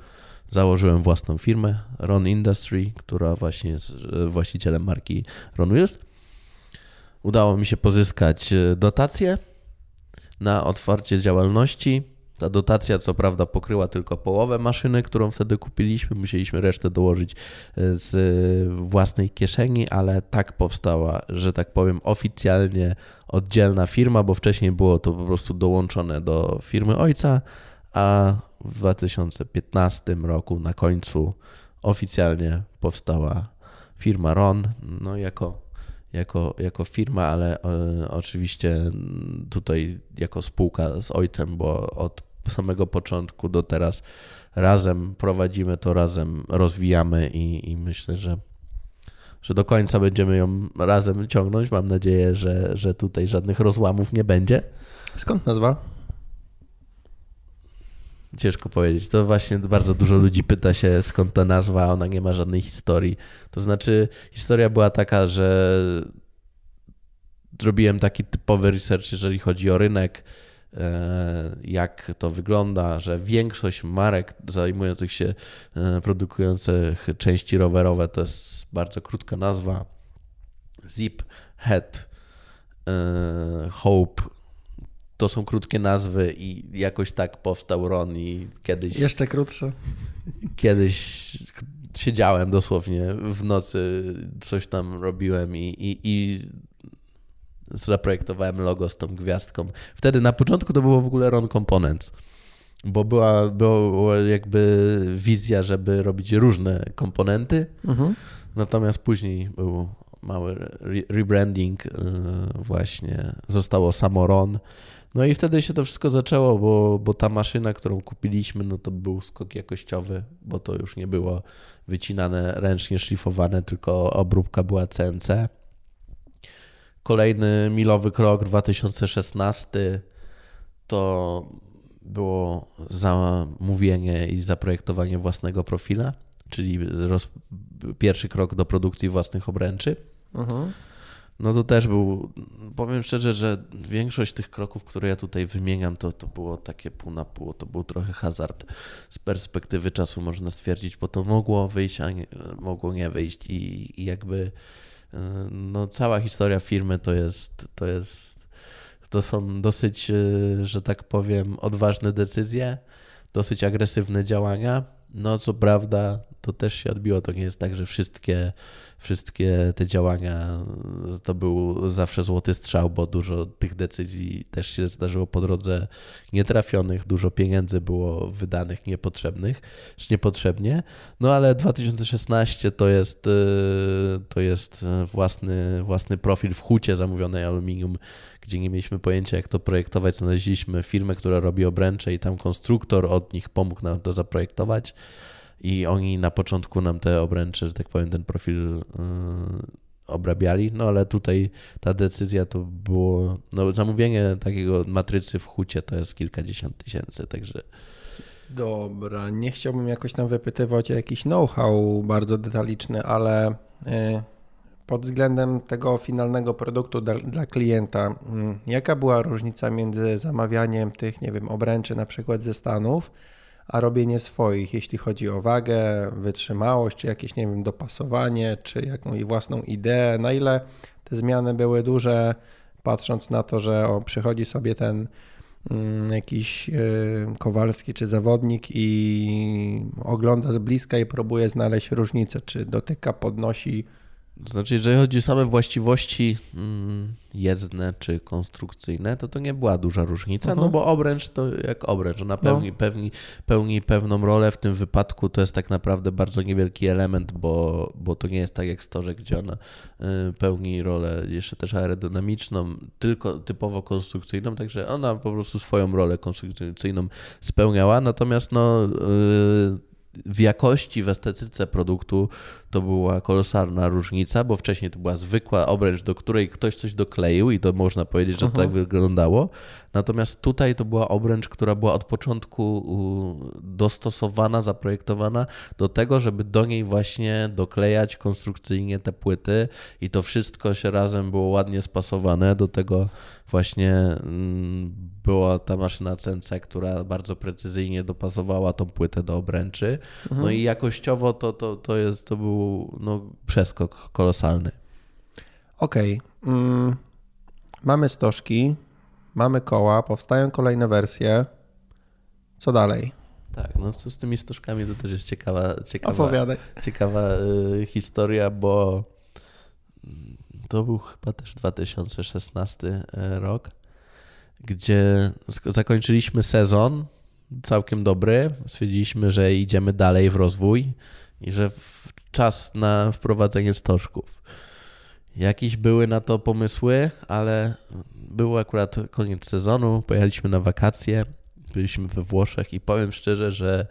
założyłem własną firmę Ron Industry, która właśnie jest właścicielem marki Ron Wheels. Udało mi się pozyskać dotacje na otwarcie działalności ta dotacja, co prawda, pokryła tylko połowę maszyny, którą wtedy kupiliśmy. Musieliśmy resztę dołożyć e, z własnej kieszeni, ale tak powstała, że tak powiem, oficjalnie oddzielna firma, bo wcześniej było to po prostu dołączone do firmy ojca, a w 2015 roku na końcu oficjalnie powstała firma RON, no jako jako, jako firma, ale e, oczywiście tutaj jako spółka z ojcem, bo od samego początku do teraz razem prowadzimy to, razem rozwijamy i, i myślę, że że do końca będziemy ją razem ciągnąć. Mam nadzieję, że, że tutaj żadnych rozłamów nie będzie. Skąd nazwa? Ciężko powiedzieć. To właśnie bardzo dużo ludzi pyta się, skąd ta nazwa, ona nie ma żadnej historii. To znaczy, historia była taka, że zrobiłem taki typowy research, jeżeli chodzi o rynek, jak to wygląda, że większość marek zajmujących się e, produkujących części rowerowe to jest bardzo krótka nazwa. Zip, Head, e, Hope, to są krótkie nazwy i jakoś tak powstał Ron i kiedyś... Jeszcze krótsze. Kiedyś siedziałem dosłownie w nocy, coś tam robiłem i, i, i zaprojektowałem logo z tą gwiazdką. Wtedy na początku to było w ogóle Ron Components, bo była, była jakby wizja, żeby robić różne komponenty, mhm. natomiast później był mały rebranding, y, właśnie zostało samo Ron. No i wtedy się to wszystko zaczęło, bo, bo ta maszyna, którą kupiliśmy, no to był skok jakościowy, bo to już nie było wycinane, ręcznie szlifowane, tylko obróbka była CNC. Kolejny milowy krok 2016 to było zamówienie i zaprojektowanie własnego profila, czyli roz, pierwszy krok do produkcji własnych obręczy. Uh-huh. No to też był, powiem szczerze, że większość tych kroków, które ja tutaj wymieniam, to, to było takie pół na pół, to był trochę hazard. Z perspektywy czasu można stwierdzić, bo to mogło wyjść, a nie, mogło nie wyjść i, i jakby no, cała historia firmy to jest, to jest, to są dosyć, y, że tak powiem, odważne decyzje, dosyć agresywne działania. No co prawda, to też się odbiło. To nie jest tak, że wszystkie wszystkie te działania to był zawsze złoty strzał, bo dużo tych decyzji też się zdarzyło po drodze nietrafionych, dużo pieniędzy było wydanych niepotrzebnych, czy niepotrzebnie. No ale 2016 to jest, y, to jest własny, własny profil w hucie zamówionej aluminium, gdzie nie mieliśmy pojęcia, jak to projektować. Znaleźliśmy firmę, która robi obręcze i tam konstruktor od nich pomógł nam to zaprojektować i oni na początku nam te obręcze, że tak powiem, ten profil yy, obrabiali, no ale tutaj ta decyzja to było, no zamówienie takiego matrycy w hucie to jest kilkadziesiąt tysięcy, także... Dobra, nie chciałbym jakoś tam wypytywać o jakiś know-how bardzo detaliczny, ale yy, pod względem tego finalnego produktu dla, dla klienta, yy, jaka była różnica między zamawianiem tych, nie wiem, obręczy na przykład ze Stanów, a robienie swoich, jeśli chodzi o wagę, wytrzymałość, czy jakieś, nie wiem, dopasowanie, czy jakąś własną ideę, na ile te zmiany były duże, patrząc na to, że o, przychodzi sobie ten mm, jakiś y, Kowalski czy zawodnik i ogląda z bliska i próbuje znaleźć różnicę, czy dotyka, podnosi to znaczy, jeżeli chodzi o same właściwości mm, jezdne czy konstrukcyjne, to to nie była duża różnica, uh -huh. no mhm. bo obręcz to jak obręcz, ona pełni, no. pełni, pełni pewną rolę. W tym wypadku to jest tak naprawdę bardzo niewielki element, bo, bo to nie jest tak jak storze, gdzie ona y, pełni rolę jeszcze też aerodynamiczną, tylko typowo konstrukcyjną, także ona po prostu swoją rolę konstrukcyjną spełniała, natomiast no y, w jakości, w estetyce produktu to była kolosalna różnica, bo wcześniej to była zwykła obręcz, do której ktoś coś dokleił i to można powiedzieć, że to tak wyglądało. Natomiast tutaj to była obręcz, która była od początku dostosowana, zaprojektowana do tego, żeby do niej właśnie doklejać konstrukcyjnie te płyty i to wszystko się razem było ładnie spasowane. Do tego właśnie mm, była ta maszyna CNC, która bardzo precyzyjnie dopasowała tą płytę do obręczy. No mhm. i jakościowo to, to, to, jest, to był no, przeskok kolosalny. Okej. Okay. Mm, mamy stożki, mamy koła, powstają kolejne wersje. Co dalej? Tak, no co z tymi stożkami to też jest ciekawa, ciekawa, ciekawa y, historia, bo to był chyba też 2016 y, rok gdzie zakończyliśmy sezon całkiem dobry. Stwierdziliśmy, że idziemy dalej w rozwój i że czas na wprowadzenie stożków. Jakieś były na to pomysły, ale był akurat koniec sezonu, pojechaliśmy na wakacje. byliśmy we Włoszech i powiem szczerze, że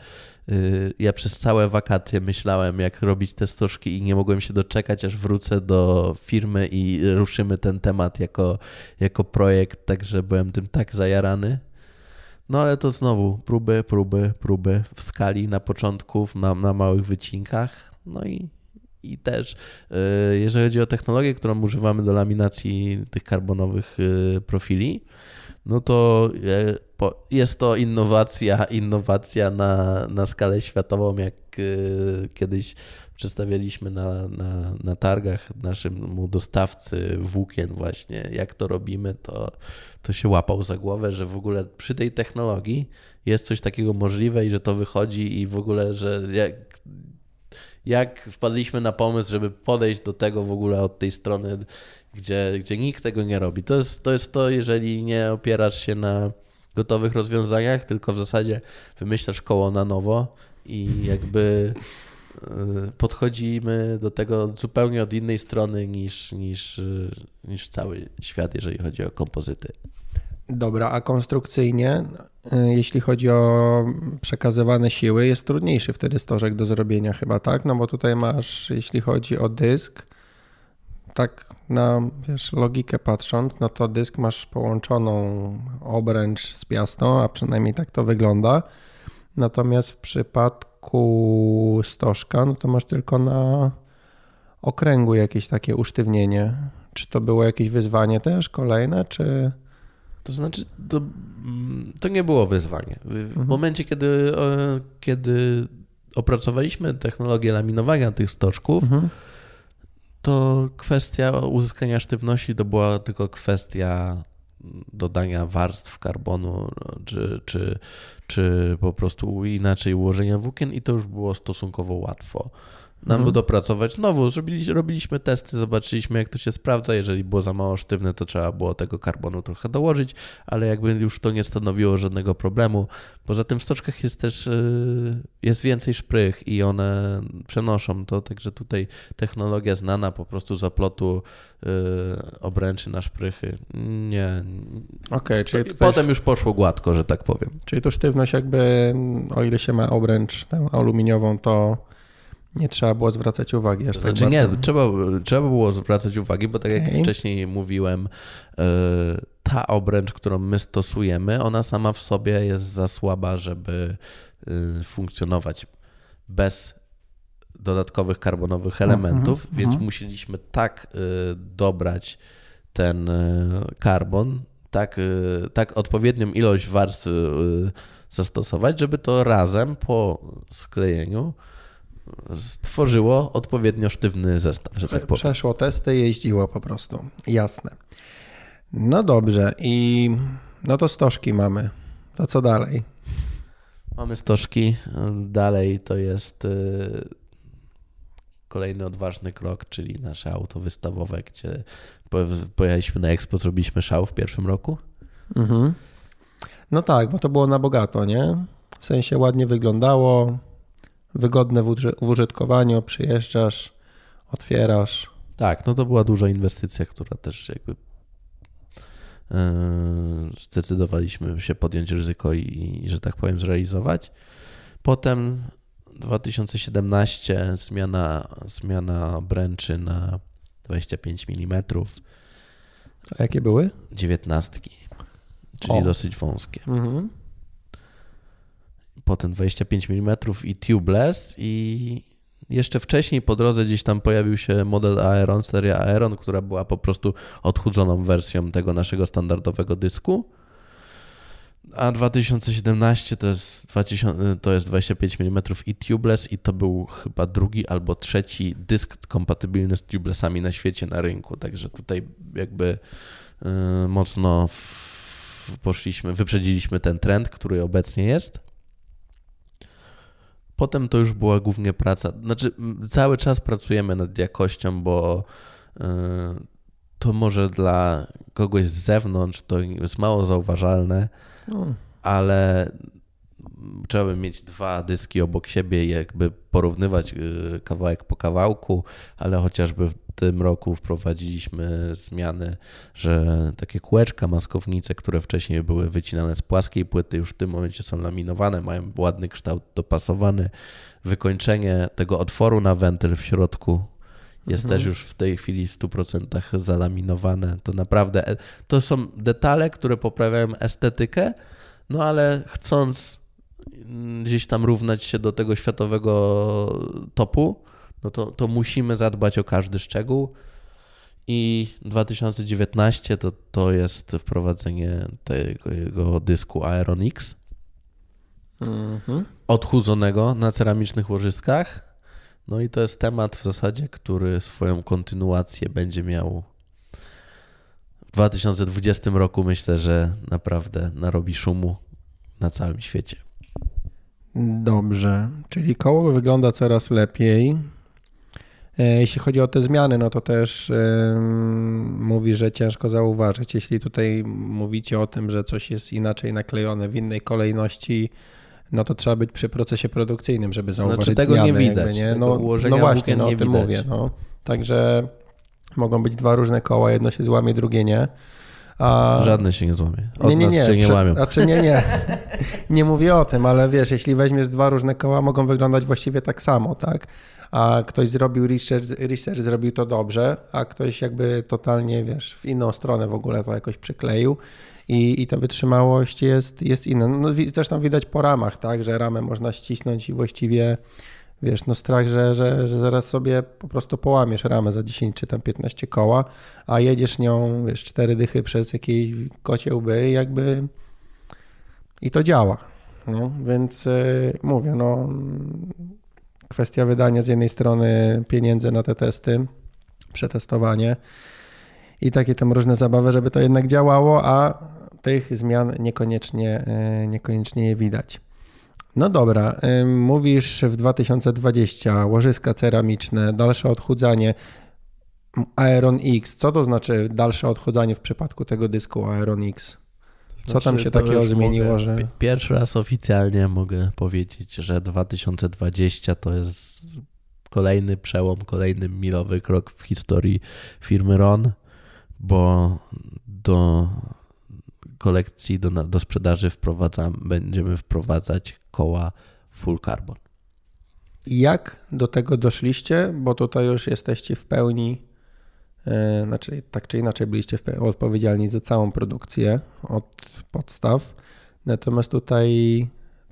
y, ja przez całe wakacje myślałem, jak robić te stożki i nie mogłem się doczekać, aż wrócę do firmy i ruszymy ten temat jako, jako projekt, także byłem tym tak zajarany. No ale to znowu próby, próby, próby w skali na początku, na, na małych wycinkach. No i, i też, y, jeżeli chodzi o technologię, którą używamy do laminacji tych karbonowych y, profili, no to y, jest to innowacja, innowacja na, na skalę światową, jak kiedyś przedstawialiśmy na, na, na targach naszemu dostawcy włókien właśnie, jak to robimy, to, to się łapał za głowę, że w ogóle przy tej technologii jest coś takiego możliwe i że to wychodzi i w ogóle, że jak, jak wpadliśmy na pomysł, żeby podejść do tego w ogóle od tej strony, gdzie, gdzie nikt tego nie robi. To jest, to jest to, jeżeli nie opierasz się na gotowych rozwiązaniach, tylko w zasadzie wymyślasz koło na nowo i jakby Y, podchodzimy do tego zupełnie od innej strony niż, niż, niż cały świat, jeżeli chodzi o kompozyty. Dobra, a konstrukcyjnie, jeśli chodzi o przekazywane siły, jest trudniejszy wtedy stożek do zrobienia chyba, tak? No bo tutaj masz, jeśli chodzi o dysk, tak na wiesz, logikę patrząc, no to dysk masz połączoną obręcz z piastą, a przynajmniej tak to wygląda. Natomiast w przypadku przypadku stożka, no to masz tylko na okręgu jakieś takie usztywnienie. Czy to było jakieś wyzwanie też kolejne, czy... To znaczy, to, mm, to nie było wyzwanie. W mhm. momencie, kiedy, kiedy opracowaliśmy technologię laminowania tych stożków, mhm. to kwestia uzyskania sztywności to była tylko kwestia dodania warstw karbonu, czy, czy, czy po prostu inaczej ułożenia włókien i to już było stosunkowo łatwo nam mhm. dopracować. Znowu robiliśmy testy, zobaczyliśmy jak to się sprawdza. Jeżeli było za mało sztywne, to trzeba było tego karbonu trochę dołożyć, ale jakby już to nie stanowiło żadnego problemu. Poza tym w stoczkach jest też y, jest więcej szprych i one przenoszą to, także tutaj technologia znana po prostu zaplotu y, obręczy na szprychy. Nie. Okay, czyli tutaj... Potem już poszło gładko, że tak powiem. Czyli to sztywność jakby, o ile się ma obręcz aluminiową, to nie trzeba było zwracać uwagi aż tak znaczy, nie, trzeba, trzeba było zwracać uwagi, bo tak jak okay. wcześniej mówiłem, e, ta obręcz, którą my stosujemy, ona sama w sobie jest za słaba, żeby e, funkcjonować bez dodatkowych karbonowych mhm, elementów, mm -hmm, więc mm -hmm. musieliśmy tak e, dobrać ten karbon, tak, tak odpowiednią ilość warstw zastosować, żeby to razem po sklejeniu stworzyło odpowiednio sztywny zestaw, że tak powiem. Przeszło testy, jeździło po prostu. Jasne. No dobrze i no to stożki mamy. To co dalej? Mamy stożki. Dalej to jest y, kolejny odważny krok, czyli nasze auto wystawowe, gdzie pojechaliśmy na Expo, zrobiliśmy szał w pierwszym roku. Mhm. No tak, bo to było na bogato, nie? W sensie ładnie wyglądało, wygodne w użytkowaniu, przyjeżdżasz, otwierasz. Tak, no to była duża inwestycja, która też jakby e, zdecydowaliśmy się podjąć ryzyko i, i, że tak powiem, zrealizować. Potem 2017 zmiana, zmiana bręczy na 25 mm. A jakie były? 19, czyli o. dosyć wąskie. Mhm potem 25 mm i tubeless i jeszcze wcześniej po drodze gdzieś tam pojawił się model Aeron, seria Aeron, która była po prostu odchudzoną wersją tego naszego standardowego dysku. A 2017 to jest, 2000, to jest 25 mm i tubeless i to był chyba drugi albo trzeci dysk kompatybilny z tubelessami na świecie, na rynku. Także tutaj jakby yy, mocno w, poszliśmy, wyprzedziliśmy ten trend, który obecnie jest. Potem to już była głównie praca. Znaczy, cały czas pracujemy nad jakością, bo yy, to może dla kogoś z zewnątrz to jest mało zauważalne, no. ale trzeba by mieć dwa dyski obok siebie i jakby porównywać y, kawałek po kawałku, ale chociażby w tym roku wprowadziliśmy zmiany, że takie kółeczka, maskownice, które wcześniej były wycinane z płaskiej płyty, już w tym momencie są laminowane, mają ładny kształt dopasowany. Wykończenie tego otworu na wentyl w środku jest Mhm. też już w tej chwili w 100% zalaminowane. To naprawdę, e, to są detale, które poprawiają estetykę, no ale chcąc gdzieś tam równać się do tego światowego topu, no to, to musimy zadbać o każdy szczegół. I 2019 to, to jest wprowadzenie tego dysku Aeron X Mhm. odchudzonego na ceramicznych łożyskach. No i to jest temat w zasadzie, który swoją kontynuację będzie miał w 2020 roku. Myślę, że naprawdę narobi szumu na całym świecie. Dobrze, czyli koło wygląda coraz lepiej. E, Jeśli chodzi o te zmiany, no to też mówi, że ciężko zauważyć. Jeśli tutaj mówicie o tym, że coś jest inaczej naklejone w innej kolejności, no to trzeba być przy procesie produkcyjnym, żeby zauważyć Znaczy, tego zmiany, nie widać, nie? No, no właśnie, no, o tym widać. mówię. No. Także mogą być dwa różne koła, jedno się złamie, drugie nie. A... Żadne się nie złamie. Od nie, nie, nas nie. się nie łamią. Znaczy nie, nie. Nie mówię o tym, ale wiesz, jeśli weźmiesz dwa różne koła, mogą wyglądać właściwie tak samo, tak? A ktoś zrobił research, research zrobił to dobrze, a ktoś jakby totalnie, wiesz, w inną stronę w ogóle to jakoś przykleił i, i ta wytrzymałość jest, jest inna. No, zresztą widać po ramach, tak, że ramę można ścisnąć i właściwie wiesz, no strach, że, że, że zaraz sobie po prostu połamiesz ramę za 10 czy tam 15 koła, a jedziesz nią, wiesz, cztery dychy przez jakieś kocie łby jakby i to działa. Więc y, mówię, no kwestia wydania z jednej strony pieniędzy na te testy, przetestowanie i takie tam różne zabawy, żeby to jednak działało, a tych zmian niekoniecznie, y, niekoniecznie je widać. No dobra, mówisz w 2020 łożyska ceramiczne, dalsze odchudzanie, Aeron X. Co to znaczy dalsze odchudzanie w przypadku tego dysku Aeron X? Co tam Znaczy, się to takiego zmieniło, mogę, że- pi- Pierwszy raz oficjalnie mogę powiedzieć, że 2020 to jest kolejny przełom, kolejny milowy krok w historii firmy RON, bo do kolekcji, do, do sprzedaży wprowadzam, będziemy wprowadzać koła full carbon. Jak do tego doszliście? Bo tutaj już jesteście w pełni, e, znaczy tak czy inaczej byliście odpowiedzialni za całą produkcję od podstaw. Natomiast tutaj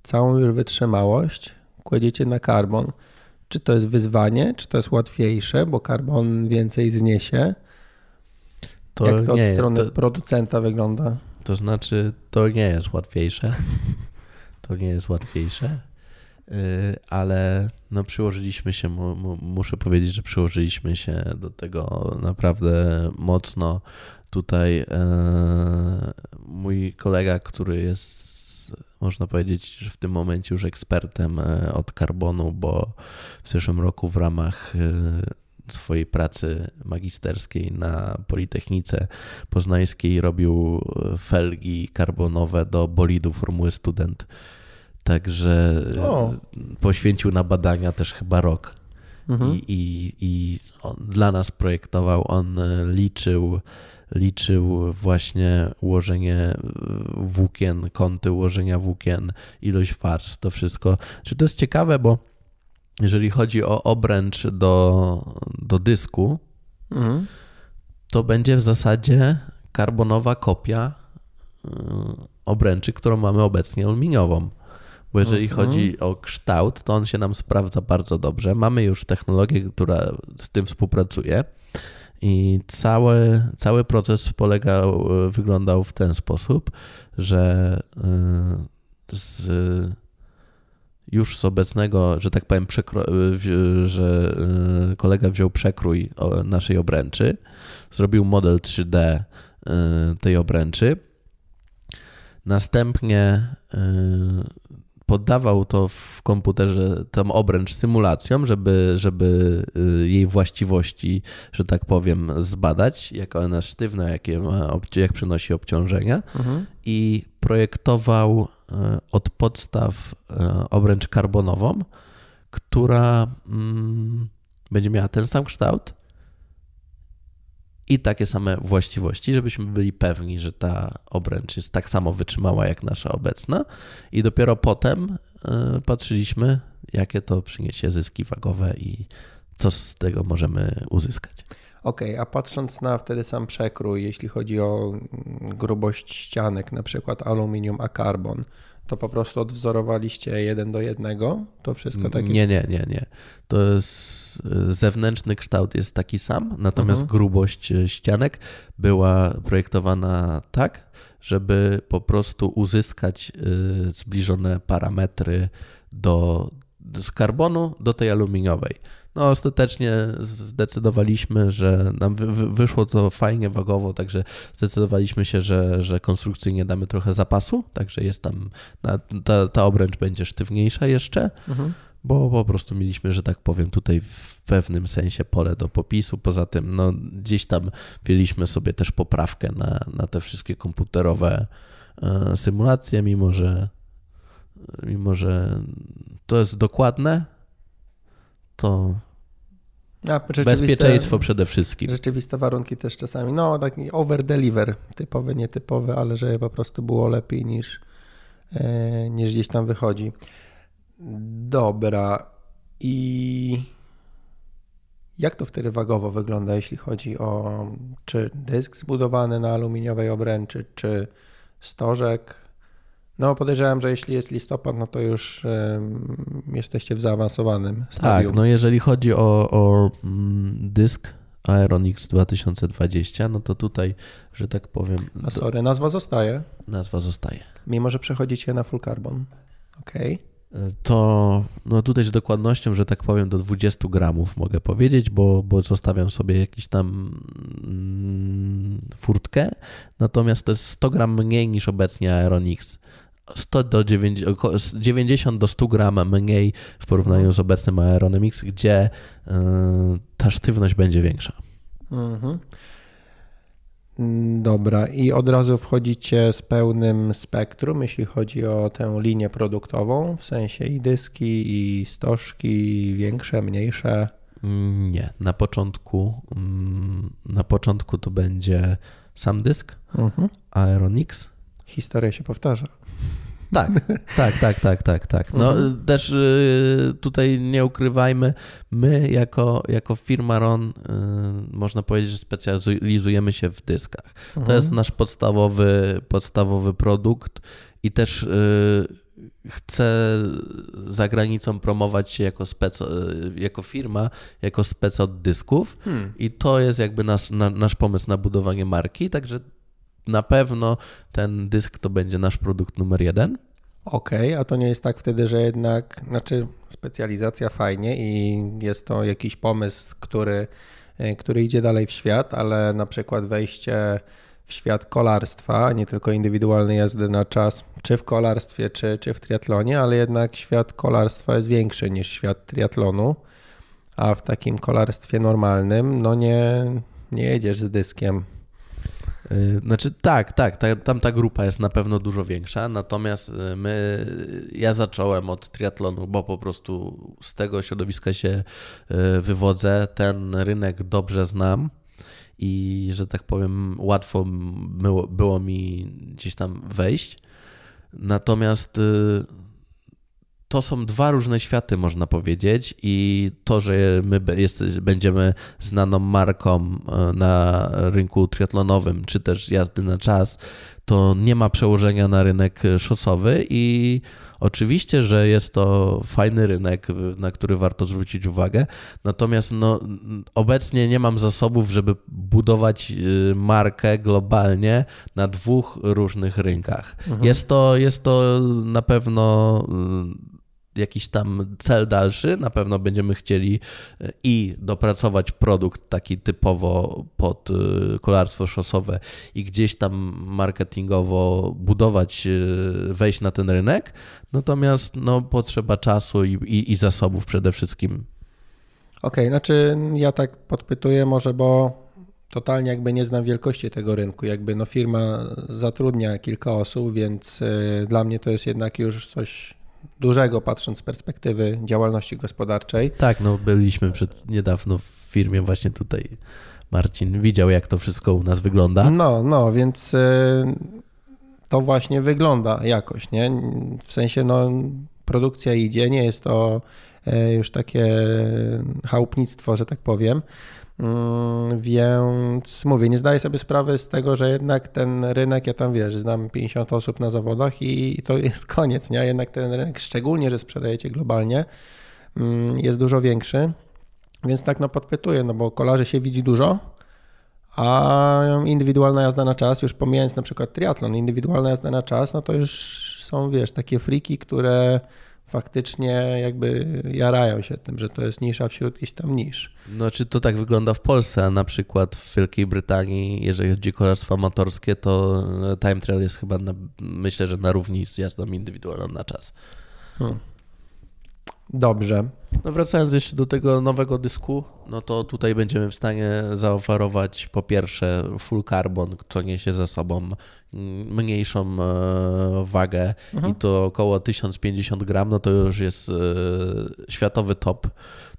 całą już wytrzymałość kładziecie na karbon. Czy to jest wyzwanie, czy to jest łatwiejsze, bo karbon więcej zniesie? To Jak to od nie, strony to, producenta wygląda? to znaczy, to nie jest łatwiejsze. To nie jest łatwiejsze. Yy, ale no przyłożyliśmy się, mu, mu, muszę powiedzieć, że przyłożyliśmy się do tego naprawdę mocno. Tutaj e, mój kolega, który jest, można powiedzieć, w tym momencie już ekspertem e, od karbonu, bo w zeszłym roku w ramach e, swojej pracy magisterskiej na Politechnice Poznańskiej robił e, felgi karbonowe do bolidu Formuły Student. Także e, O. poświęcił na badania też chyba rok. Mhm. I, i, i dla nas projektował, on e, liczył, liczył właśnie ułożenie włókien, kąty ułożenia włókien, ilość warstw, to wszystko. Czy to jest ciekawe, bo jeżeli chodzi o obręcz do, do dysku, Mhm. to będzie w zasadzie karbonowa kopia y, obręczy, którą mamy obecnie aluminiową. Bo jeżeli Mhm. chodzi o kształt, to on się nam sprawdza bardzo dobrze. Mamy już technologię, która z tym współpracuje. I cały, cały proces polegał, y, wyglądał w ten sposób, że y, z, już z obecnego, że tak powiem, wzi- że y, kolega wziął przekrój naszej obręczy, zrobił model 3D y, tej obręczy. Następnie poddawał to w komputerze, tą obręcz symulacjom, żeby, żeby jej właściwości, że tak powiem, zbadać, jak ona jest sztywna, jakie ma, jak przenosi obciążenia Mhm. i projektował od podstaw obręcz karbonową, która mm, będzie miała ten sam kształt i takie same właściwości, żebyśmy byli pewni, że ta obręcz jest tak samo wytrzymała jak nasza obecna. I dopiero potem patrzyliśmy, jakie to przyniesie zyski wagowe i co z tego możemy uzyskać. Okej, okay, a patrząc na wtedy sam przekrój, jeśli chodzi o grubość ścianek, na przykład aluminium a karbon, to po prostu odwzorowaliście jeden do jednego? To wszystko takie? Nie, nie, nie, nie. To jest zewnętrzny kształt jest taki sam, natomiast mhm. grubość ścianek była projektowana tak, żeby po prostu uzyskać y, zbliżone parametry do, z karbonu do tej aluminiowej. No, ostatecznie zdecydowaliśmy, że nam wyszło to fajnie wagowo, także zdecydowaliśmy się, że, że konstrukcyjnie damy trochę zapasu, także jest tam, ta, ta obręcz będzie sztywniejsza jeszcze. Mhm bo po prostu mieliśmy, że tak powiem, tutaj w pewnym sensie pole do popisu. Poza tym, no, gdzieś tam wzięliśmy sobie też poprawkę na, na te wszystkie komputerowe e, symulacje, mimo że, mimo że to jest dokładne, to bezpieczeństwo przede wszystkim. Rzeczywiste warunki też czasami. No, taki over-deliver, typowy, nietypowy, ale że po prostu było lepiej niż, e, niż gdzieś tam wychodzi. Dobra. I jak to wtedy wagowo wygląda, jeśli chodzi o czy dysk zbudowany na aluminiowej obręczy, czy stożek? No podejrzewam, że jeśli jest listopad, no to już jesteście w zaawansowanym stadium. Tak, no jeżeli chodzi o, o mm, dysk Aeronix 2020, no to tutaj, że tak powiem... A sorry, nazwa zostaje? Nazwa zostaje. Mimo, że przechodzicie na full carbon. Okej. Okay to no tutaj z dokładnością, że tak powiem, do 20 gramów mogę powiedzieć, bo, bo zostawiam sobie jakiś tam mm, furtkę, natomiast to jest 100 gram mniej niż obecnie Aeronix. 100 do 90, 90 do 100 gram mniej w porównaniu z obecnym Aeronem X, gdzie y, ta sztywność będzie większa. Mhm. Dobra, i od razu wchodzicie z pełnym spektrum, jeśli chodzi o tę linię produktową, w sensie i dyski, i stożki, większe, mniejsze. Nie, na początku, mm, na początku to będzie sam dysk, mhm. Aeronix. Historia się powtarza. Tak, tak, tak, tak, tak, tak. No mhm. też y, tutaj nie ukrywajmy, my jako, jako firma RON y, można powiedzieć, że specjalizujemy się w dyskach. Mhm. To jest nasz podstawowy, podstawowy produkt i też y, chcę za granicą promować się jako, spec, jako firma, jako spec od dysków hmm. i to jest jakby nasz, na, nasz pomysł na budowanie marki, także na pewno ten dysk to będzie nasz produkt numer jeden. Okej, okay, a to nie jest tak wtedy, że jednak, znaczy specjalizacja fajnie i jest to jakiś pomysł, który, e, który idzie dalej w świat, ale na przykład wejście w świat kolarstwa, nie tylko indywidualnej jazdy na czas, czy w kolarstwie, czy, czy w triatlonie, ale jednak świat kolarstwa jest większy niż świat triatlonu, a w takim kolarstwie normalnym, no nie, nie jedziesz z dyskiem znaczy tak, tak, ta, tam ta grupa jest na pewno dużo większa, natomiast y, my, ja zacząłem od triatlonu, bo po prostu z tego środowiska się y, wywodzę, ten rynek dobrze znam i że tak powiem łatwo było, było mi gdzieś tam wejść. Natomiast to są dwa różne światy, można powiedzieć, i to, że my jest, będziemy znaną marką e, na rynku triatlonowym, czy też jazdy na czas, to nie ma przełożenia na rynek szosowy i Oczywiście, że jest to fajny rynek, na który warto zwrócić uwagę, natomiast no, obecnie nie mam zasobów, żeby budować y, markę globalnie na dwóch różnych rynkach. Mhm. Jest, to, jest to na pewno y, jakiś tam cel dalszy, na pewno będziemy chcieli e, i dopracować produkt taki typowo pod e, kolarstwo szosowe i gdzieś tam marketingowo budować, e, wejść na ten rynek, natomiast no, potrzeba czasu i, i, i zasobów przede wszystkim. Okej, okay, znaczy ja tak podpytuję może, bo totalnie jakby nie znam wielkości tego rynku. Jakby no firma zatrudnia kilka osób, więc dla mnie to jest jednak już coś dużego, patrząc z perspektywy działalności gospodarczej. Tak, no byliśmy przed niedawno w firmie właśnie tutaj. Marcin widział, jak to wszystko u nas wygląda. No, no, więc y, to właśnie wygląda jakoś, nie? W sensie, no, produkcja idzie, nie jest to y, już takie chałupnictwo, że tak powiem. Mm, więc mówię, nie zdaję sobie sprawy z tego, że jednak ten rynek, ja tam wiesz, znam 50 osób na zawodach i to jest koniec, nie? Jednak ten rynek, szczególnie, że sprzedajecie globalnie, mm, jest dużo większy. Więc tak no podpytuję, no bo kolarzy się widzi dużo, a indywidualna jazda na czas, już pomijając na przykład triatlon, indywidualna jazda na czas, no to już są, wiesz, takie friki, które faktycznie jakby jarają się tym, że to jest nisza wśród jakichś tam nisz. No czy to tak wygląda w Polsce, a na przykład w Wielkiej Brytanii, jeżeli chodzi o kolarstwo amatorskie, to time trial jest chyba, na, myślę, że na równi z jazdą indywidualną na czas. Hmm. Dobrze. No wracając jeszcze do tego nowego dysku, no to tutaj będziemy w stanie zaoferować po pierwsze full carbon, co niesie ze sobą mniejszą e, wagę mhm. i to około 1050 gram, no to już jest e, światowy top.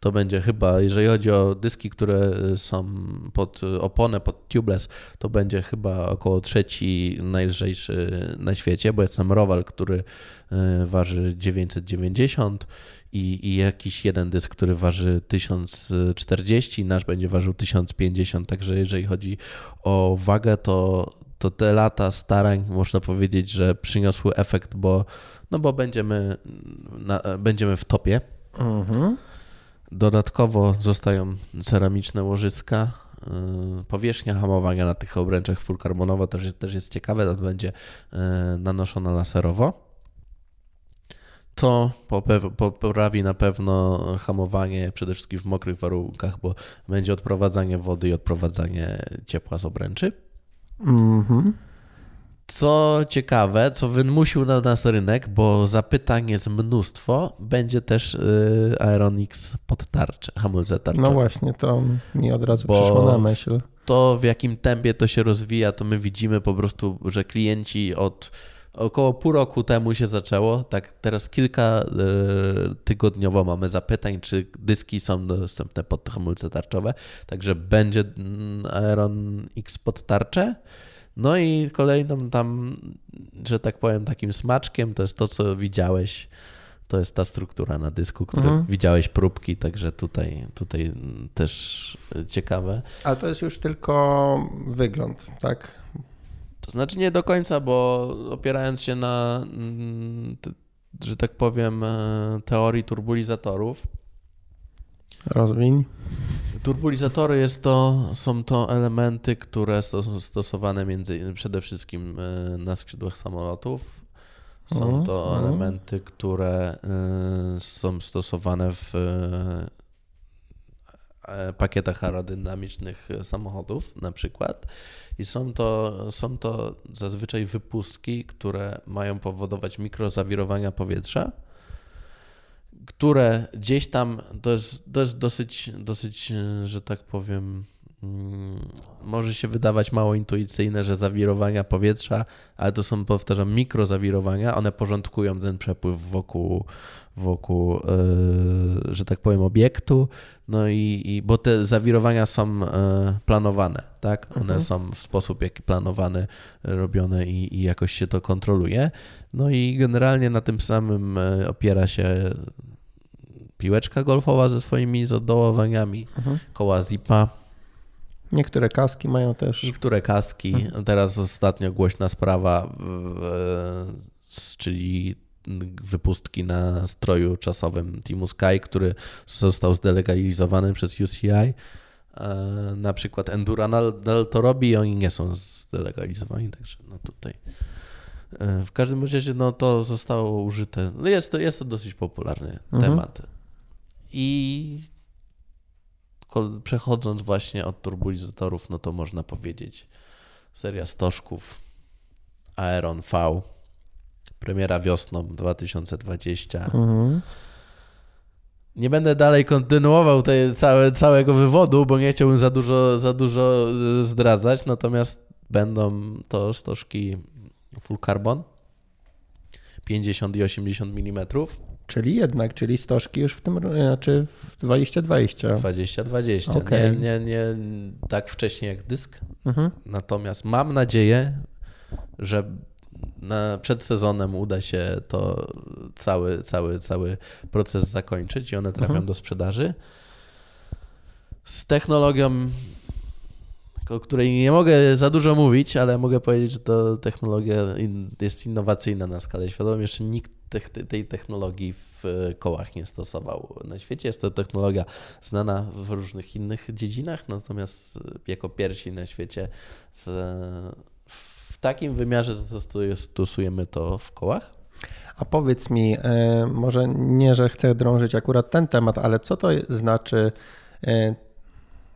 To będzie chyba, jeżeli chodzi o dyski, które są pod oponę, pod tubeless, to będzie chyba około trzeci najlżejszy na świecie, bo jest tam Roval, który e, waży 990 i, i jakiś jeden dysk, który waży 1040, nasz będzie ważył 1050, także jeżeli chodzi o wagę, to, to te lata starań można powiedzieć, że przyniosły efekt, bo, no bo będziemy, na, będziemy w topie. Mhm. Dodatkowo zostają ceramiczne łożyska. Y, powierzchnia hamowania na tych obręczach full carbonowo też jest, też jest ciekawe, to będzie y, nanoszona laserowo co poprawi na pewno hamowanie przede wszystkim w mokrych warunkach, bo będzie odprowadzanie wody i odprowadzanie ciepła z obręczy. Mhm. Co ciekawe, co wymusił na nas rynek, bo zapytań jest mnóstwo, będzie też y, Aeronix pod tarczę, hamulce tarczowe. No właśnie, to mi od razu bo przyszło na myśl. To w jakim tempie to się rozwija, to my widzimy po prostu, że klienci od Około pół roku temu się zaczęło, tak teraz kilka e, tygodniowo mamy zapytań, czy dyski są dostępne pod hamulce tarczowe, także będzie mm, Aeron X pod tarczę. No i kolejną tam, że tak powiem, takim smaczkiem to jest to, co widziałeś. To jest ta struktura na dysku, którą mhm. widziałeś próbki, także tutaj, tutaj też ciekawe. Ale to jest już tylko wygląd, tak? To znaczy nie do końca, bo opierając się na, mm, że tak powiem, e, teorii turbulizatorów. Rozwiń. Turbulizatory jest to, są to elementy, które są stosowane między, przede wszystkim e, na skrzydłach samolotów. Są to mhm. elementy, które e, są stosowane w pakietach aerodynamicznych samochodów na przykład. I są to, są to zazwyczaj wypustki, które mają powodować mikrozawirowania powietrza, które gdzieś tam, to jest, to jest dosyć, dosyć, że tak powiem, mm, może się wydawać mało intuicyjne, że zawirowania powietrza, ale to są, powtarzam, mikrozawirowania, one porządkują ten przepływ wokół, wokół, e, że tak powiem, obiektu. No i, i bo te zawirowania są e, planowane, tak? One mhm. są w sposób jaki planowane, robione i, i jakoś się to kontroluje. No i generalnie na tym samym e, opiera się piłeczka golfowa ze swoimi zodołowaniami, mhm. koła zipa. Niektóre kaski mają też. Niektóre kaski. Mhm. Teraz ostatnio głośna sprawa, czyli wypustki na stroju czasowym Teamu Sky, który został zdelegalizowany przez UCI. E, na przykład Endura Del to robi i oni nie są zdelegalizowani, także no tutaj. E, w każdym razie no to zostało użyte. No jest, to, jest to dosyć popularny mhm. temat. I przechodząc właśnie od turbulizatorów, no to można powiedzieć seria stożków Aeron V Premiera wiosną 2020. Mhm. nie będę dalej kontynuował tej całe, całego wywodu, bo nie chciałbym za dużo, za dużo y, zdradzać, natomiast będą to stożki full carbon 50 i 80 mm. Czyli jednak, czyli stożki już w tym, znaczy w 2020. 2020. Okej. Nie, nie, nie tak wcześnie jak dysk. Mhm. Natomiast mam nadzieję, że na, przed sezonem uda się to cały, cały, cały proces zakończyć i one trafią Mhm. do sprzedaży. Z technologią, o której nie mogę za dużo mówić, ale mogę powiedzieć, że to technologia jest innowacyjna na skalę światową. Jeszcze nikt tej technologii w kołach nie stosował na świecie. Jest to technologia znana w różnych innych dziedzinach, natomiast jako pierwsi na świecie z, takim wymiarze stosujemy to w kołach. A powiedz mi, e, może nie, że chcę drążyć akurat ten temat, ale co to znaczy, e,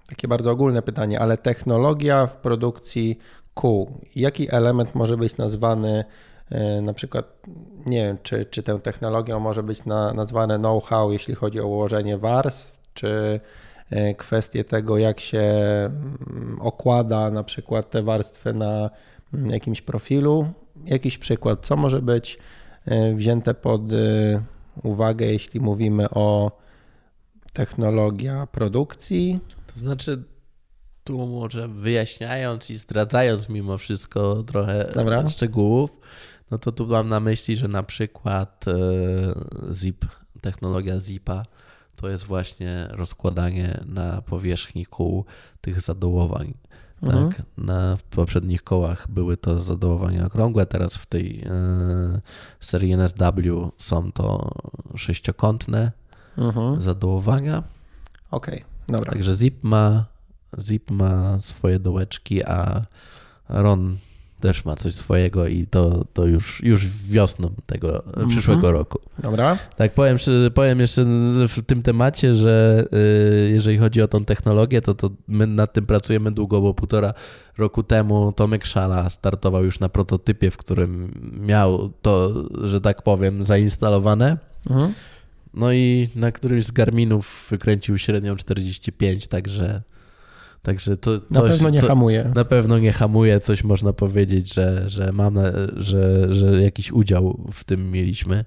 takie bardzo ogólne pytanie, ale technologia w produkcji kół, jaki element może być nazwany e, na przykład, nie wiem, czy, czy tę technologią może być na, nazwane know-how, jeśli chodzi o ułożenie warstw, czy kwestie tego, jak się mm, okłada na przykład te warstwy na jakimś profilu. Jakiś przykład, co może być e, wzięte pod e, uwagę, jeśli mówimy o technologia produkcji. To znaczy, tu może wyjaśniając i zdradzając mimo wszystko trochę Dobra. szczegółów, no to tu mam na myśli, że na przykład e, ZIP, technologia ZIPa, to jest właśnie rozkładanie na powierzchni kół tych zadołowań. Mhm. Tak, na, w poprzednich kołach były to zadołowania okrągłe, teraz w tej e, serii NSW są to sześciokątne Mhm. zadołowania. Okej, dobra. Także Zip ma, Zip ma swoje dołeczki, a Ron też ma coś swojego i to, to już, już wiosną tego Mhm. przyszłego roku. Dobra. Tak, powiem, jeszcze- powiem jeszcze w tym temacie, że y, jeżeli chodzi o tą technologię, to, to my nad tym pracujemy długo, bo półtora roku temu Tomek Szala startował już na prototypie, w którym miał to, że tak powiem, zainstalowane. Mhm. No i na którymś z Garminów wykręcił średnią 45, także, także to Na coś, pewno nie hamuje. na pewno nie hamuje, coś można powiedzieć, że, że mam, na, że, że jakiś udział w tym mieliśmy.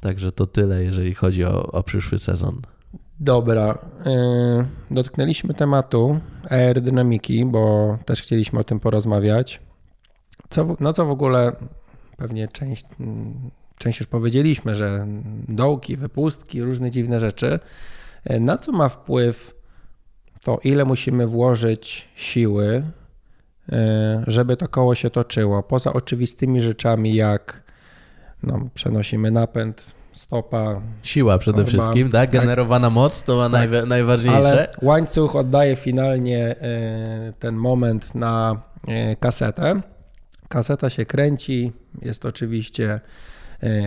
Także to tyle, jeżeli chodzi o, o przyszły sezon. Dobra. Yy, dotknęliśmy tematu aerodynamiki, bo też chcieliśmy o tym porozmawiać. Co, na co w ogóle pewnie część, część już powiedzieliśmy, że dołki, wypustki, różne dziwne rzeczy. Yy, Na co ma wpływ to, ile musimy włożyć siły, yy, żeby to koło się toczyło? Poza oczywistymi rzeczami, jak no, przenosimy napęd, stopa, Siła przede wszystkim, tak? tak. Generowana moc to ma Tak. najwa- najważniejsze. Ale łańcuch oddaje finalnie e, ten moment na e, kasetę. Kaseta się kręci, jest oczywiście e,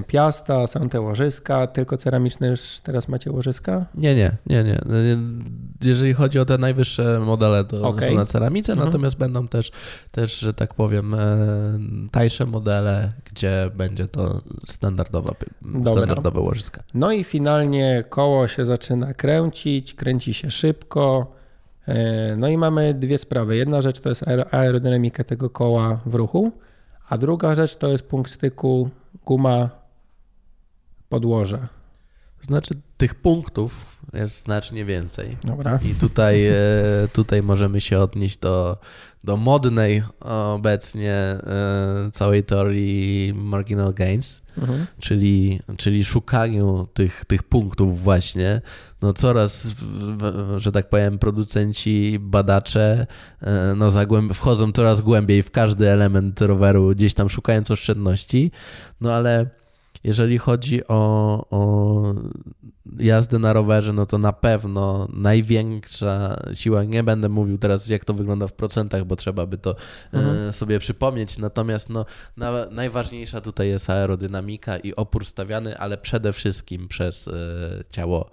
piasta, są te łożyska, tylko ceramiczne już teraz macie łożyska? Nie, nie, nie, nie. Jeżeli chodzi o te najwyższe modele, to Okej. są na ceramice, Mhm. natomiast będą też, też, że tak powiem, e, tańsze modele, gdzie będzie to standardowa, Dobra. standardowe łożyska. No i finalnie koło się zaczyna kręcić, kręci się szybko. E, No i mamy dwie sprawy. Jedna rzecz to jest aer- aerodynamika tego koła w ruchu, a druga rzecz to jest punkt styku guma podłoże. Znaczy tych punktów jest znacznie więcej. Dobra. I tutaj, e, tutaj możemy się odnieść do, do modnej obecnie e, całej teorii marginal gains, Mhm. czyli, czyli szukaniu tych, tych punktów właśnie. No coraz, że tak powiem, producenci, badacze e, no zagłęb- wchodzą coraz głębiej w każdy element roweru, gdzieś tam szukając oszczędności. No ale jeżeli chodzi o, o jazdę na rowerze, no to na pewno największa siła, nie będę mówił teraz jak to wygląda w procentach, bo trzeba by to Mhm. e, sobie przypomnieć, natomiast no, na, najważniejsza tutaj jest aerodynamika i opór stawiany, ale przede wszystkim przez e, ciało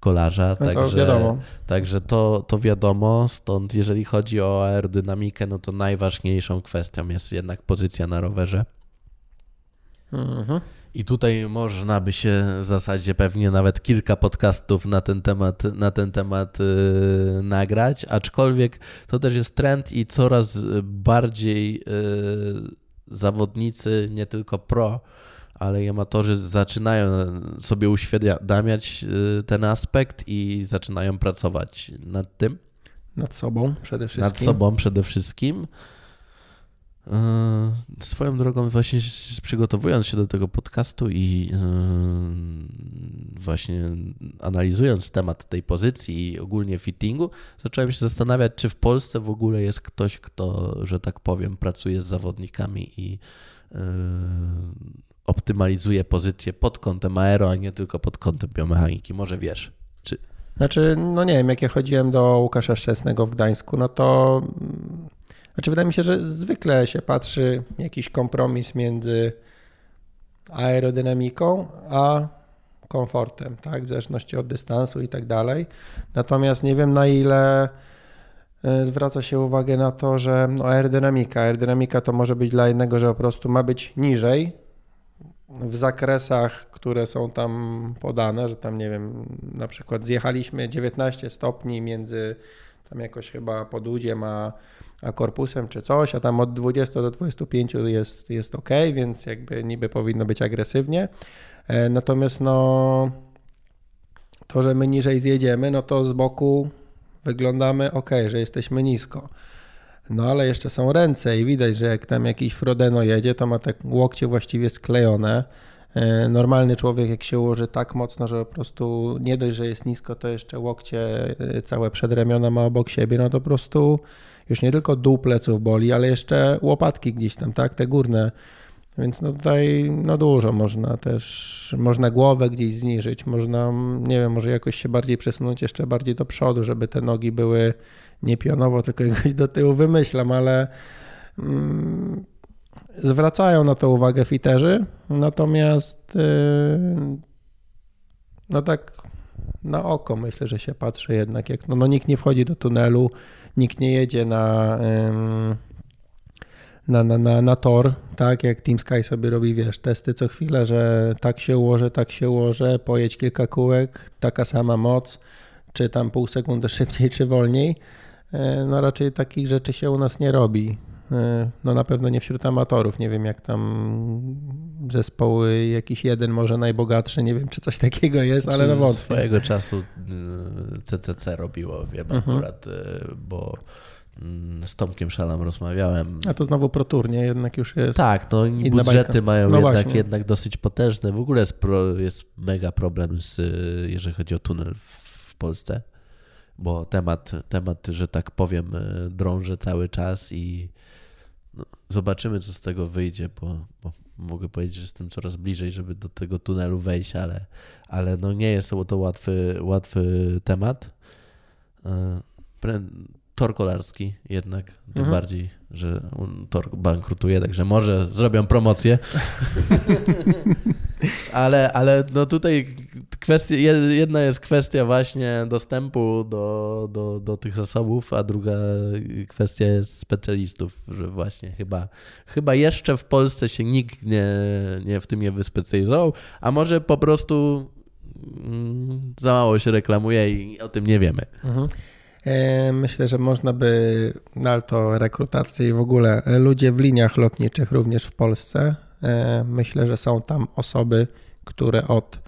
kolarza, No to także, wiadomo. także to, to wiadomo, stąd jeżeli chodzi o aerodynamikę, no to najważniejszą kwestią jest jednak pozycja na rowerze. Mhm. I tutaj można by się w zasadzie pewnie nawet kilka podcastów na ten temat, na ten temat yy, nagrać, aczkolwiek to też jest trend i coraz bardziej yy, zawodnicy, nie tylko pro, ale i amatorzy zaczynają sobie uświadamiać yy, ten aspekt i zaczynają pracować nad tym. Nad sobą przede wszystkim. Nad sobą przede wszystkim. Yy, swoją drogą, właśnie przygotowując się do tego podcastu i yy, właśnie analizując temat tej pozycji i ogólnie fittingu, zacząłem się zastanawiać, czy w Polsce w ogóle jest ktoś, kto, że tak powiem, pracuje z zawodnikami i yy, optymalizuje pozycję pod kątem aero, a nie tylko pod kątem biomechaniki. Może wiesz, czy. Znaczy, no nie wiem, jak ja chodziłem do Łukasza Szczesnego w Gdańsku, no to znaczy, wydaje mi się, że zwykle się patrzy jakiś kompromis między aerodynamiką a komfortem, tak? W zależności od dystansu i tak dalej. Natomiast nie wiem na ile e, zwraca się uwagę na to, że no aerodynamika, aerodynamika to może być dla jednego, że po prostu ma być niżej w zakresach, które są tam podane, że tam nie wiem, na przykład zjechaliśmy 19 stopni między tam jakoś chyba pod udziem a a korpusem czy coś, a tam od 20 do 25 jest, jest ok, więc jakby niby powinno być agresywnie. E, natomiast no to, że my niżej zjedziemy, no to z boku wyglądamy ok, że jesteśmy nisko. No ale jeszcze są ręce i widać, że jak tam jakiś Frodeno jedzie, to ma te łokcie właściwie sklejone. E, normalny człowiek, jak się ułoży tak mocno, że po prostu nie dość, że jest nisko, to jeszcze łokcie e, całe przedramiona ma obok siebie, no to po prostu już nie tylko dół pleców boli, ale jeszcze łopatki gdzieś tam, tak, te górne. Więc no tutaj no dużo można też, można głowę gdzieś zniżyć, można, nie wiem, może jakoś się bardziej przesunąć jeszcze bardziej do przodu, żeby te nogi były nie pionowo, tylko jakoś do tyłu wymyślam, ale mm, zwracają na to uwagę fiterzy, natomiast yy, no tak na oko myślę, że się patrzy jednak, jak no, no nikt nie wchodzi do tunelu, nikt nie jedzie na, na, na, na, na tor, tak jak Team Sky sobie robi, wiesz, testy co chwilę, że tak się ułożę, tak się ułożę, pojedź kilka kółek, taka sama moc, czy tam pół sekundy szybciej, czy wolniej. E, no raczej takich rzeczy się u nas nie robi. E, no na pewno nie wśród amatorów. Nie wiem, jak tam zespoły, jakiś jeden może najbogatszy, nie wiem, czy coś takiego jest, ale no wątpię. Swojego czasu CCC y, robiło, wiem mhm. akurat, y, bo mm, z Tomkiem Szalam rozmawiałem. A to znowu ProTour, nie? Jednak już jest Tak, no i budżety bajka. mają no jednak, jednak dosyć potężne. W ogóle jest, pro, jest mega problem, z, y, jeżeli chodzi o tunel w Polsce, bo temat, temat, że tak powiem, drąży cały czas i no, zobaczymy, co z tego wyjdzie, bo, bo, mogę powiedzieć, że jestem coraz bliżej, żeby do tego tunelu wejść, ale, ale no nie jest to łatwy, łatwy temat. Tor kolarski jednak, tym mhm. bardziej, że tor bankrutuje, także może zrobią promocję. ale, ale no tutaj kwestia, jedna jest kwestia właśnie dostępu do, do, do tych zasobów, a druga kwestia jest specjalistów, że właśnie chyba, chyba jeszcze w Polsce się nikt nie, nie w tym nie wyspecjalizował, a może po prostu mm, za mało się reklamuje i o tym nie wiemy. Mhm. E, myślę, że można by, no to rekrutację i w ogóle ludzie w liniach lotniczych również w Polsce. E, myślę, że są tam osoby, które od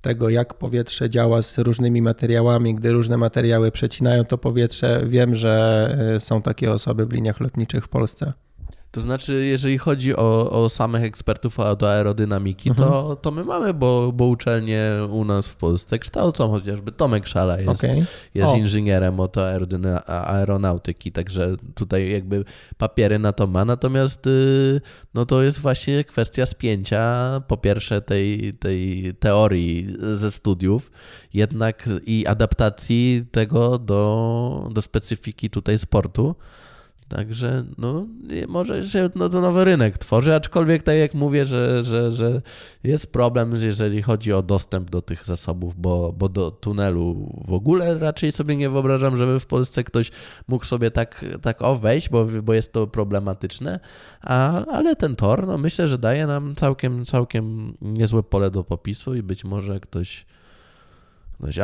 tego, jak powietrze działa z różnymi materiałami, gdy różne materiały przecinają to powietrze, wiem, że e, są takie osoby w liniach lotniczych w Polsce. To znaczy, jeżeli chodzi o, o samych ekspertów od aerodynamiki, mhm. to, to my mamy, bo, bo uczelnie u nas w Polsce kształcą, chociażby Tomek Szala jest, okay. jest inżynierem od aeronautyki, także tutaj jakby papiery na to ma, natomiast y, no to jest właśnie kwestia spięcia po pierwsze tej, tej teorii ze studiów, jednak i adaptacji tego do, do specyfiki tutaj sportu. Także no, może się no, to nowy rynek tworzy, aczkolwiek tak jak mówię, że, że, że jest problem, jeżeli chodzi o dostęp do tych zasobów, bo, bo do tunelu w ogóle raczej sobie nie wyobrażam, żeby w Polsce ktoś mógł sobie tak, tak o wejść, bo, bo jest to problematyczne, a, ale ten tor, no myślę, że daje nam całkiem, całkiem niezłe pole do popisu i być może ktoś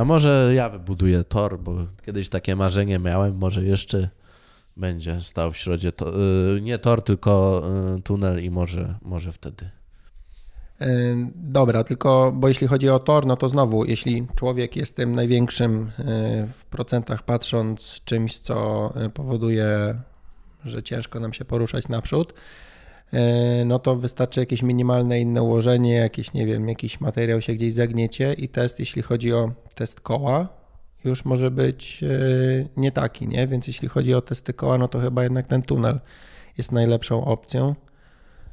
a może ja wybuduję tor, bo kiedyś takie marzenie miałem, może jeszcze będzie stał w środzie, to, y, nie tor, tylko y, tunel i może, może wtedy. Y, dobra, tylko bo jeśli chodzi o tor, no to znowu, jeśli człowiek jest tym największym w procentach patrząc czymś, co powoduje, że ciężko nam się poruszać naprzód, no to wystarczy jakieś minimalne inne ułożenie, jakieś, nie wiem, jakiś materiał się gdzieś zagniecie i test, jeśli chodzi o test koła, już może być e, nie taki, nie? Więc jeśli chodzi o testy koła, no to chyba jednak ten tunel jest najlepszą opcją.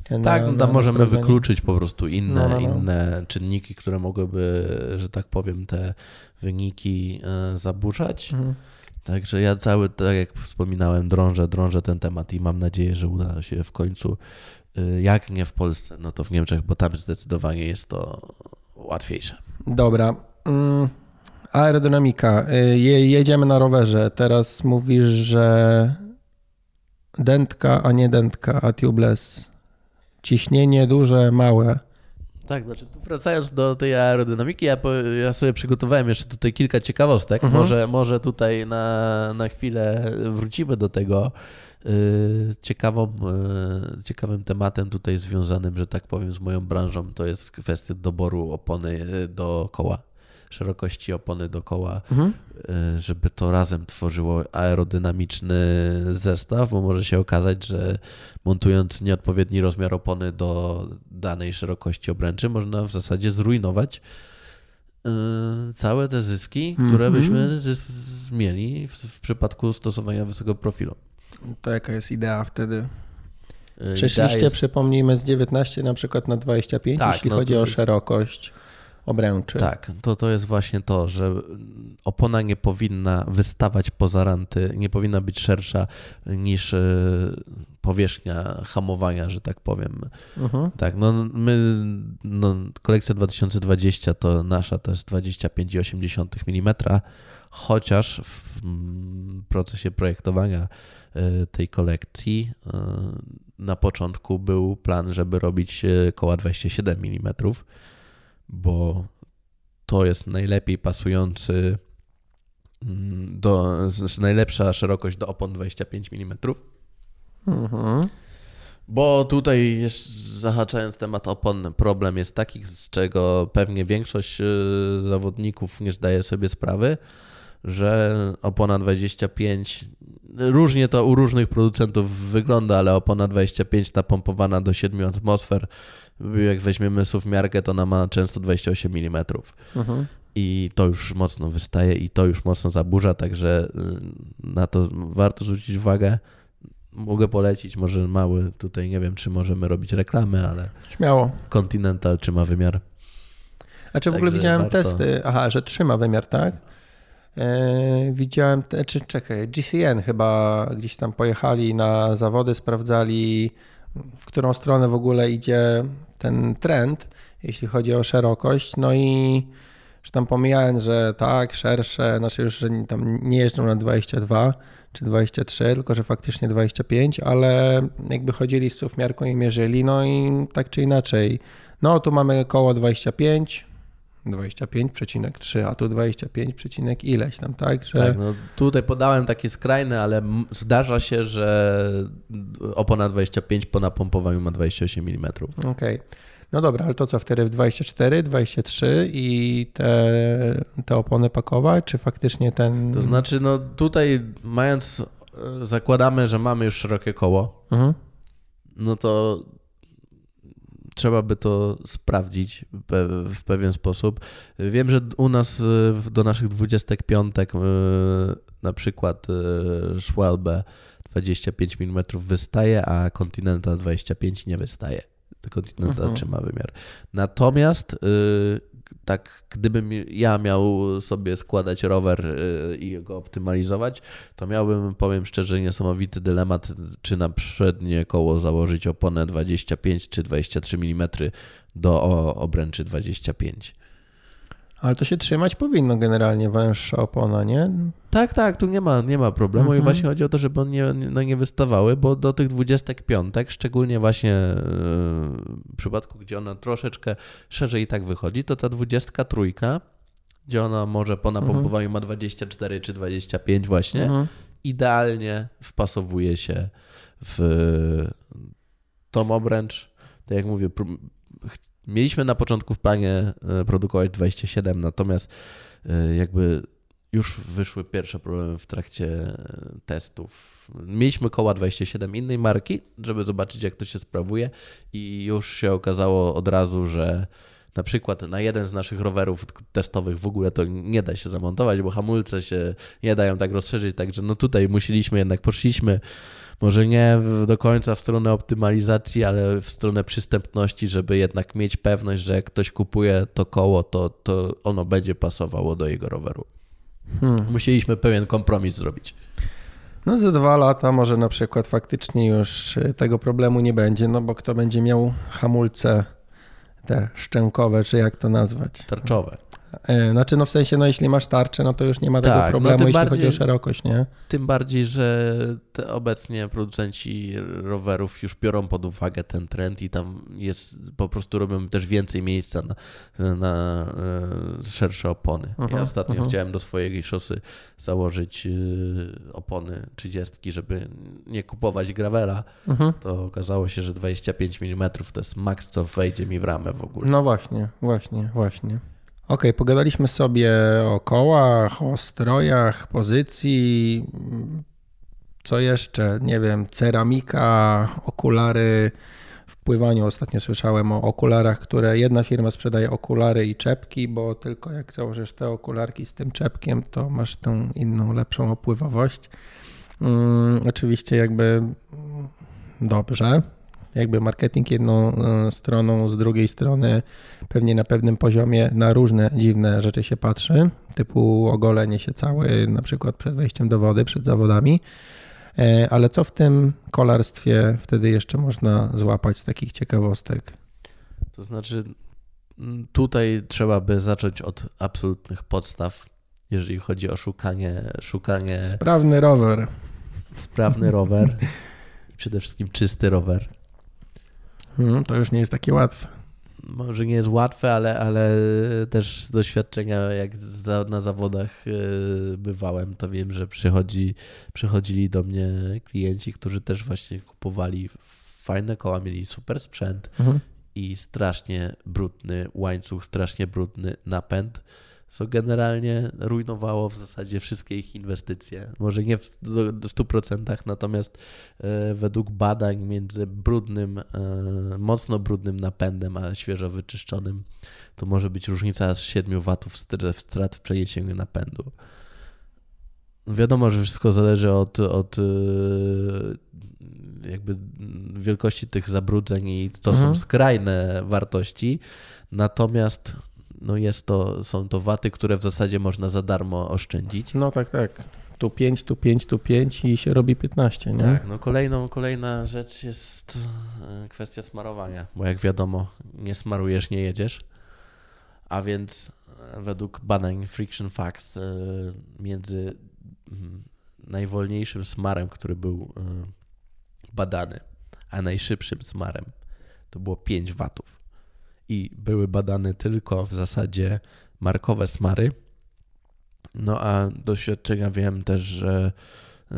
Na, tak, no tam możemy wykluczyć po prostu inne, no, no, no. inne czynniki, które mogłyby, że tak powiem, te wyniki e, zaburzać. Mhm. Także ja cały, tak jak wspominałem, drążę, drążę ten temat i mam nadzieję, że uda się w końcu, e, jak nie w Polsce, no to w Niemczech, bo tam zdecydowanie jest to łatwiejsze. Dobra. Aerodynamika. Y, je, jedziemy na rowerze. Teraz mówisz, że dętka, a nie dętka, a tubeless. Ciśnienie duże, małe. Tak, znaczy wracając do tej aerodynamiki, ja, ja sobie przygotowałem jeszcze tutaj kilka ciekawostek. Mhm. Może, może tutaj na, na chwilę wrócimy do tego. Y, ciekawą, y, ciekawym tematem tutaj związanym, że tak powiem, z moją branżą, to jest kwestia doboru opony do koła szerokości opony dookoła, mhm. E, żeby to razem tworzyło aerodynamiczny zestaw, bo może się okazać, że montując nieodpowiedni rozmiar opony do danej szerokości obręczy, można w zasadzie zrujnować e, całe te zyski, które mhm. byśmy mieli w, w przypadku stosowania wysokiego profilu. To jaka jest idea wtedy? E, Przeszliście, jest... przypomnijmy, z 19 na przykład na 25, tak, jeśli no chodzi o jest... szerokość obręczy. Tak, to, to jest właśnie to, że opona nie powinna wystawać poza ranty, nie powinna być szersza niż e, powierzchnia hamowania, że tak powiem. Uh-huh. Tak, no my, no, kolekcja 2020 to nasza to jest 25,8 mm, chociaż w procesie projektowania e, tej kolekcji e, na początku był plan, żeby robić koła 27 mm bo to jest najlepiej pasujący mm, do, znaczy najlepsza szerokość do opon 25 mm. Mhm. Bo tutaj jest, zahaczając temat opon, problem jest taki, z czego pewnie większość y, zawodników nie zdaje sobie sprawy, że opona 25, różnie to u różnych producentów wygląda, ale opona 25 napompowana do 7 atmosfer jak weźmiemy miarkę, to ona ma często 28 mm. Mhm. I to już mocno wystaje i to już mocno zaburza, także y, na to warto zwrócić uwagę. Mogę polecić, może mały, tutaj nie wiem, czy możemy robić reklamy, ale. Śmiało. Continental czy ma wymiar. A czy w ogóle widziałem warto... testy, aha, że trzyma wymiar, tak? E, widziałem, czy czekaj, GCN chyba gdzieś tam pojechali na zawody, sprawdzali w którą stronę w ogóle idzie ten trend, jeśli chodzi o szerokość. No i że tam pomijając, że tak, szersze, znaczy już, że tam nie jeżdżą na 22 czy 23, tylko że faktycznie 25, ale jakby chodzili z miarką i mierzyli, no i tak czy inaczej. No tu mamy koło 25, 25,3, a tu 25, ileś tam, tak? Że... Tak, no tutaj podałem takie skrajne, ale zdarza się, że opona 25 po napompowaniu ma 28 mm. Okej. Okay. No dobra, ale to co wtedy w 24, 23 i te, te opony pakować, czy faktycznie ten... To znaczy, no tutaj mając, e, zakładamy, że mamy już szerokie koło, mhm. no to trzeba by to sprawdzić w pewien sposób. Wiem, że u nas do naszych 25 e, na przykład Schwalbe 25 mm wystaje, a Continental 25 nie wystaje. Continental mhm. trzyma wymiar. Natomiast y, tak gdybym ja miał sobie składać rower y, i go optymalizować, to miałbym, powiem szczerze, niesamowity dylemat, czy na przednie koło założyć oponę 25 czy 23 mm do obręczy 25. Ale to się trzymać powinno generalnie węższa opona, nie? Tak, tak, tu nie ma, nie ma problemu mhm. i właśnie chodzi o to, żeby one nie, no nie wystawały, bo do tych 25, szczególnie właśnie e, w przypadku, gdzie ona troszeczkę szerzej i tak wychodzi, to ta 23, gdzie ona może po napompowaniu mhm. ma 24 czy 25 właśnie, mhm. idealnie wpasowuje się w tą obręcz. Tak jak mówię, Mieliśmy na początku w planie e, produkować 27, natomiast e, jakby już wyszły pierwsze problemy w trakcie e, testów. Mieliśmy koła 27 innej marki, żeby zobaczyć, jak to się sprawuje, i już się okazało od razu, że na przykład na jeden z naszych rowerów testowych w ogóle to nie da się zamontować, bo hamulce się nie dają tak rozszerzyć, także no tutaj musieliśmy jednak, poszliśmy może nie do końca w stronę optymalizacji, ale w stronę przystępności, żeby jednak mieć pewność, że jak ktoś kupuje to koło, to, to ono będzie pasowało do jego roweru. Hmm. Musieliśmy pewien kompromis zrobić. No za dwa lata może na przykład faktycznie już tego problemu nie będzie, no bo kto będzie miał hamulce te szczękowe, czy jak to nazwać? Tarczowe. E, znaczy, no w sensie, no jeśli masz tarczę, no to już nie ma tego tak, no problemu, no jeśli bardziej, chodzi o szerokość, nie? Tym bardziej, że obecnie producenci rowerów już biorą pod uwagę ten trend i tam jest, po prostu robią też więcej miejsca na, na e, szersze opony. -huh, ja mhm, ostatnio uh mhm. chciałem do swojej szosy założyć e, opony 30, żeby nie kupować gravela. Uh mhm. To okazało się, że 25 mm to jest maks, co wejdzie mi w ramę w ogóle. No właśnie, właśnie, właśnie. Ok, pogadaliśmy sobie o kołach, o strojach, pozycji. Co jeszcze? Nie wiem, ceramika, okulary. W pływaniu ostatnio słyszałem o okularach, które jedna firma sprzedaje okulary i czepki, bo tylko jak założysz te okularki z tym czepkiem, to masz tą inną, lepszą opływowość. Um, oczywiście, jakby dobrze, jakby marketing jedną e, stroną, z drugiej strony pewnie na pewnym poziomie na różne dziwne rzeczy się patrzy, typu ogolenie się całe na przykład przed wejściem do wody, przed zawodami. E, ale co w tym kolarstwie wtedy jeszcze można złapać z takich ciekawostek? To znaczy, tutaj trzeba by zacząć od absolutnych podstaw, jeżeli chodzi o szukanie. szukanie Sprawny rower. Sprawny rower. I przede wszystkim czysty rower. Hmm, to już nie jest takie łatwe. Może nie jest łatwe, ale, ale też z doświadczenia, jak na zawodach e, bywałem, to wiem, że przychodzi, przychodzili do mnie klienci, którzy też właśnie kupowali fajne koła, mieli super sprzęt mhm. i strasznie brudny łańcuch, strasznie brudny napęd co generalnie rujnowało w zasadzie wszystkie ich inwestycje. Może nie w 100%, natomiast e, według badań między brudnym, e, mocno brudnym napędem, a świeżo wyczyszczonym, to może być różnica z 7 watów strat w przeniesieniu napędu. Wiadomo, że wszystko zależy od, od e, jakby wielkości tych zabrudzeń i to mhm. są skrajne wartości. Natomiast no jest to, są to waty, które w zasadzie można za darmo oszczędzić. No tak, tak. Tu 5, tu 5, tu 5 i się robi 15, nie? Tak, no kolejną, kolejna rzecz jest e, kwestia smarowania, bo jak wiadomo, nie smarujesz, nie jedziesz. A więc e, według badań Friction Facts e, między mm, najwolniejszym smarem, który był badany, a najszybszym smarem, to było 5 watów i były badane tylko w zasadzie markowe smary. No a doświadczenia wiem też, że yy,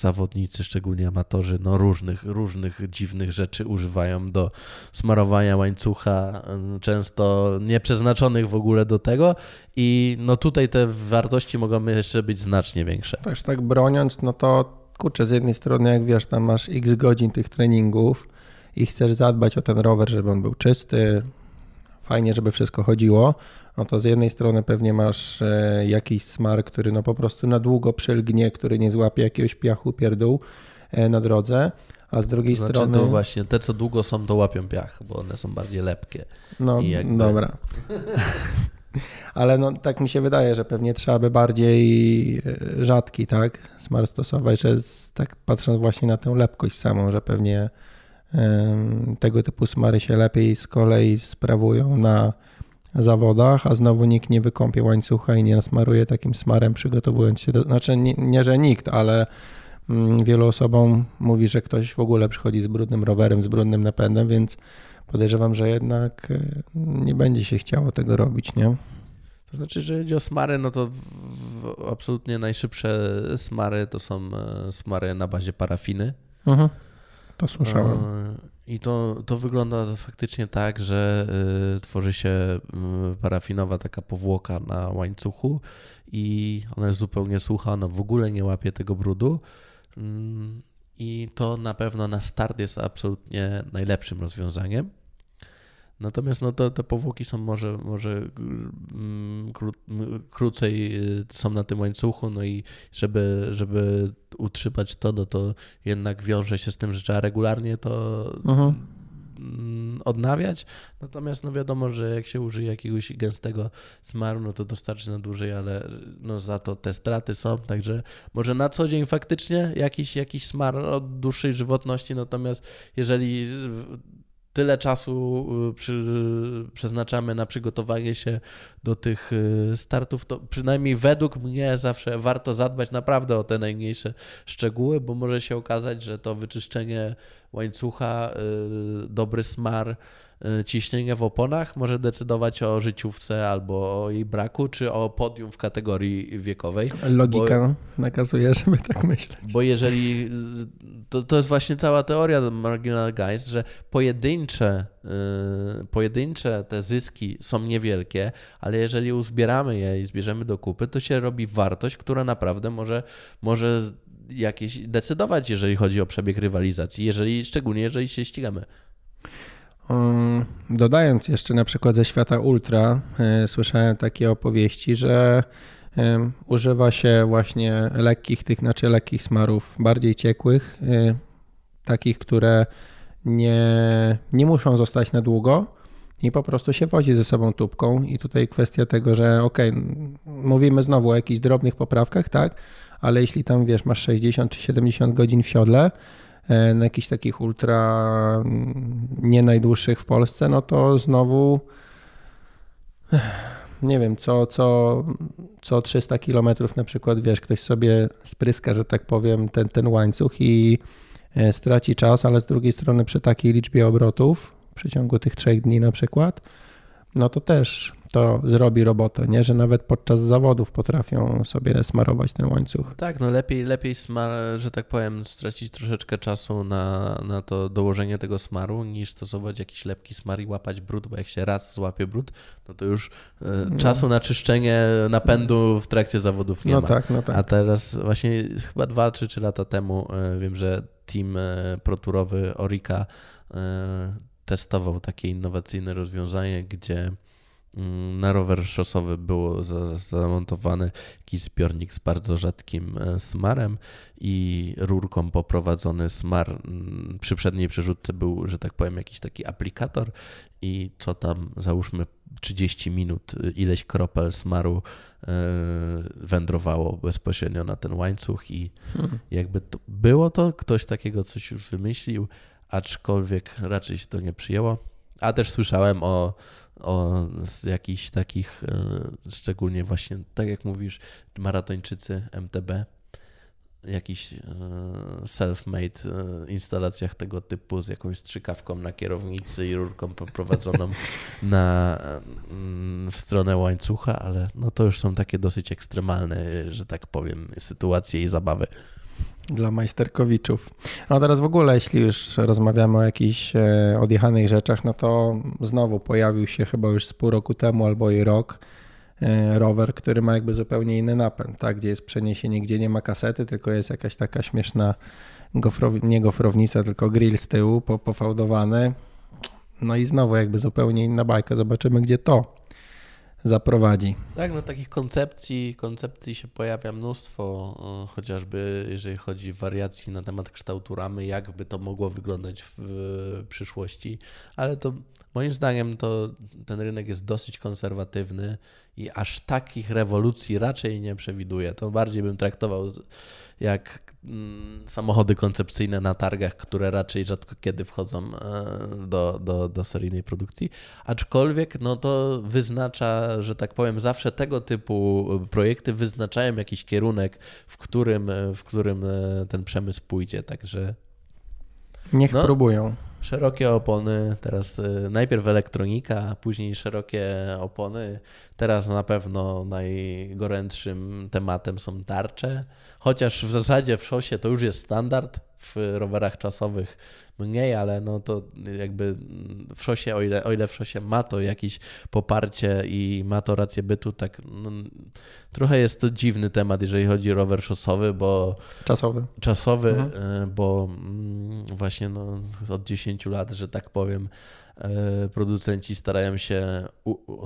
zawodnicy, szczególnie amatorzy, no różnych, różnych dziwnych rzeczy używają do smarowania łańcucha, yy, często nieprzeznaczonych w ogóle do tego i no tutaj te wartości mogą jeszcze być znacznie większe. Też tak broniąc, no to kurczę, z jednej strony jak wiesz, tam masz x godzin tych treningów, i chcesz zadbać o ten rower, żeby on był czysty, fajnie, żeby wszystko chodziło, no to z jednej strony pewnie masz e, jakiś smar, który no po prostu na długo przylgnie, który nie złapie jakiegoś piachu, pierdół e, na drodze, a z drugiej Znaczy strony... to właśnie, te co długo są, to łapią piach, bo one są bardziej lepkie. No jakby- dobra. Ale no, tak mi się wydaje, że pewnie trzeba by bardziej e, rzadki, tak, smar stosować, że tak patrząc właśnie na tę lepkość samą, że pewnie tego typu smary się lepiej z kolei sprawują na zawodach, a znowu nikt nie wykąpie łańcucha i nie nasmaruje takim smarem przygotowując się do, znaczy nie, nie że nikt, ale mm, wielu osobom mówi, że ktoś w ogóle przychodzi z brudnym rowerem, z brudnym napędem, więc podejrzewam, że jednak e, nie będzie się chciało tego robić, nie? To znaczy, że chodzi o smary, no to w, w, absolutnie najszybsze smary to są e, smary na bazie parafiny. Mhm. To słyszałem. E, I to, to wygląda faktycznie tak, że y, tworzy się parafinowa taka powłoka na łańcuchu i ona jest zupełnie sucha, ona w ogóle nie łapie tego brudu. Mm, I to na pewno na start jest absolutnie najlepszym rozwiązaniem. Natomiast no to, te powłoki są może, może mm, kró, krócej y, są na tym łańcuchu, no i żeby, żeby utrzymać to, no to jednak wiąże się z tym, że trzeba regularnie to Mhm. mm, odnawiać. Natomiast no wiadomo, że jak się użyje jakiegoś gęstego smaru, no to dostarczy na dłużej, ale no za to te straty są, także może na co dzień faktycznie jakiś, jakiś smar o dłuższej żywotności, natomiast jeżeli tyle czasu y, przy, przeznaczamy na przygotowanie się do tych y, startów, to przynajmniej według mnie zawsze warto zadbać naprawdę o te najmniejsze szczegóły, bo może się okazać, że to wyczyszczenie łańcucha, y, dobry smar, ciśnienie w oponach może decydować o życiówce albo o jej braku, czy o podium w kategorii wiekowej. Logika nakazuje, żeby tak myśleć. Bo jeżeli to, to jest właśnie cała teoria Marginal Guys, że pojedyncze, yy, pojedyncze te zyski są niewielkie, ale jeżeli uzbieramy je i zbierzemy do kupy, to się robi wartość, która naprawdę może, może jakieś decydować, jeżeli chodzi o przebieg rywalizacji, jeżeli, szczególnie jeżeli się ścigamy. Um, Dodając jeszcze na przykład ze świata ultra, e, słyszałem takie opowieści, że em, używa się właśnie lekkich, tych znaczy lekkich smarów, bardziej ciekłych, takich, które nie, nie muszą zostać na długo i po prostu się wozi ze sobą tubką. I tutaj kwestia tego, że okej, mówimy znowu o jakichś drobnych poprawkach, tak, ale jeśli tam wiesz, masz 60 czy 70 godzin w siodle, na jakichś takich ultra mm, nie najdłuższych w Polsce, no to znowu nie wiem, co, co, co 300 kilometrów na przykład, wiesz, ktoś sobie spryska, że tak powiem, ten, ten łańcuch i e, straci czas, ale z drugiej strony przy takiej liczbie obrotów w przeciągu tych trzech dni na przykład, no to też to zrobi robotę, nie? Że nawet podczas zawodów potrafią sobie smarować ten łańcuch. Tak, no lepiej, lepiej smar, że tak powiem, stracić troszeczkę czasu na, na to dołożenie tego smaru, niż stosować jakiś lepki smar i łapać brud, bo jak się raz złapie brud, no to już e, czasu na czyszczenie napędu w trakcie zawodów nie no ma. tak, no tak. A teraz właśnie chyba dwa czy trzy lata temu e, wiem, że team e, proturowy Orika testował takie innowacyjne rozwiązanie, gdzie na rower szosowy było za- za- zamontowany jakiś zbiornik z bardzo rzadkim e, smarem i rurką poprowadzony smar. mm, Przy przedniej przerzutce był, że tak powiem, jakiś taki aplikator i co tam, załóżmy 30 minut, y, ileś kropel smaru e, wędrowało bezpośrednio na ten łańcuch i Hmm. jakby to było to, ktoś takiego coś już wymyślił, aczkolwiek raczej się to nie przyjęło. A też słyszałem o, o z jakichś takich, e, szczególnie właśnie, tak jak mówisz, maratończycy MTB, jakichś e, self-made e, instalacjach tego typu z jakąś strzykawką na kierownicy i rurką poprowadzoną na, mm, w stronę łańcucha, ale no to już są takie dosyć ekstremalne, że tak powiem, sytuacje i zabawy. Dla majsterkowiczów. No teraz w ogóle, jeśli już rozmawiamy o jakichś e, odjechanych rzeczach, no to znowu pojawił się chyba już z pół roku temu albo i rok e, rower, który ma jakby zupełnie inny napęd, tak? gdzie jest przeniesienie, gdzie nie ma kasety, tylko jest jakaś taka śmieszna gofrow, nie gofrownica, tylko grill z tyłu po, pofałdowany. No i znowu jakby zupełnie inna bajka. Zobaczymy, gdzie to zaprowadzi. Tak, no takich koncepcji, koncepcji się pojawia mnóstwo, chociażby jeżeli chodzi o wariacji na temat kształtu ramy, jakby to mogło wyglądać w, przyszłości, ale to moim zdaniem to ten rynek jest dosyć konserwatywny i aż takich rewolucji raczej nie przewiduje. To bardziej bym traktował jak mm, samochody koncepcyjne na targach, które raczej rzadko kiedy wchodzą e, do, do, do seryjnej produkcji. Aczkolwiek no to wyznacza, że tak powiem, zawsze tego typu projekty wyznaczają jakiś kierunek, w którym, w którym e, ten przemysł pójdzie. Także Niech no, próbują. Szerokie opony, teraz y, najpierw elektronika, później szerokie opony. Teraz na pewno najgorętszym tematem są tarcze, chociaż w zasadzie w szosie to już jest standard, w rowerach czasowych mniej, ale no to jakby w szosie, o ile, o ile w szosie ma to jakieś poparcie i ma to rację bytu, tak no, trochę jest to dziwny temat, jeżeli chodzi o rower szosowy, bo... Czasowy. Czasowy, mhm. Y, bo mm, właśnie no, od 10 lat, że tak powiem, E, producenci starają się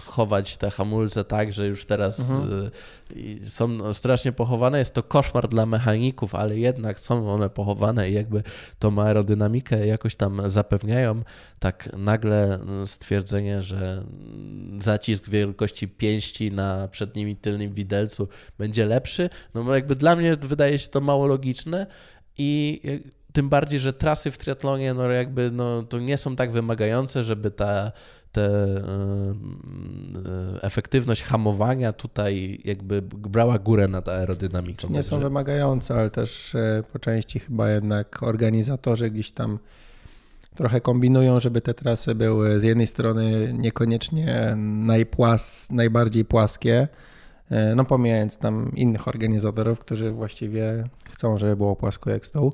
schować te hamulce tak, że już teraz mhm. E, są strasznie pochowane. Jest to koszmar dla mechaników, ale jednak są one pochowane i jakby tą aerodynamikę jakoś tam zapewniają. Tak nagle stwierdzenie, że zacisk wielkości pięści na przednim i tylnym widelcu będzie lepszy, no jakby dla mnie wydaje się to mało logiczne i tym bardziej, że trasy w triatlonie no jakby no, to nie są tak wymagające, żeby ta te, e, e, efektywność hamowania tutaj jakby brała górę nad aerodynamiką. Nie są wymagające, ale też e, po części chyba jednak organizatorzy gdzieś tam trochę kombinują, żeby te trasy były z jednej strony niekoniecznie najpłas, najbardziej płaskie, no pomijając tam innych organizatorów, którzy właściwie chcą, żeby było płasko jak stół,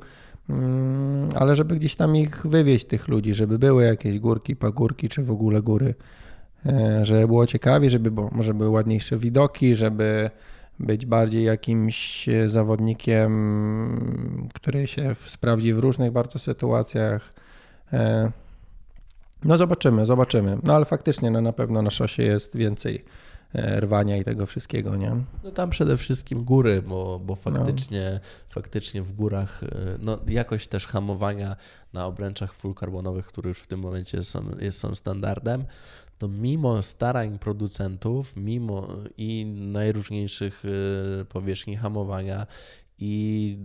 ale żeby gdzieś tam ich wywieźć, tych ludzi, żeby były jakieś górki, pagórki, czy w ogóle góry, e, żeby było ciekawie, żeby było, może były ładniejsze widoki, żeby być bardziej jakimś zawodnikiem, który się sprawdzi w różnych bardzo sytuacjach. E, no zobaczymy, zobaczymy. No ale faktycznie no, na pewno na szosie jest więcej E, rwania i tego wszystkiego, nie? No tam przede wszystkim góry, bo, bo faktycznie, no. faktycznie w górach e, no, jakość też hamowania na obręczach fullcarbonowych, które już w tym momencie są, jest, są standardem, to mimo starań producentów, mimo i najróżniejszych e, powierzchni hamowania i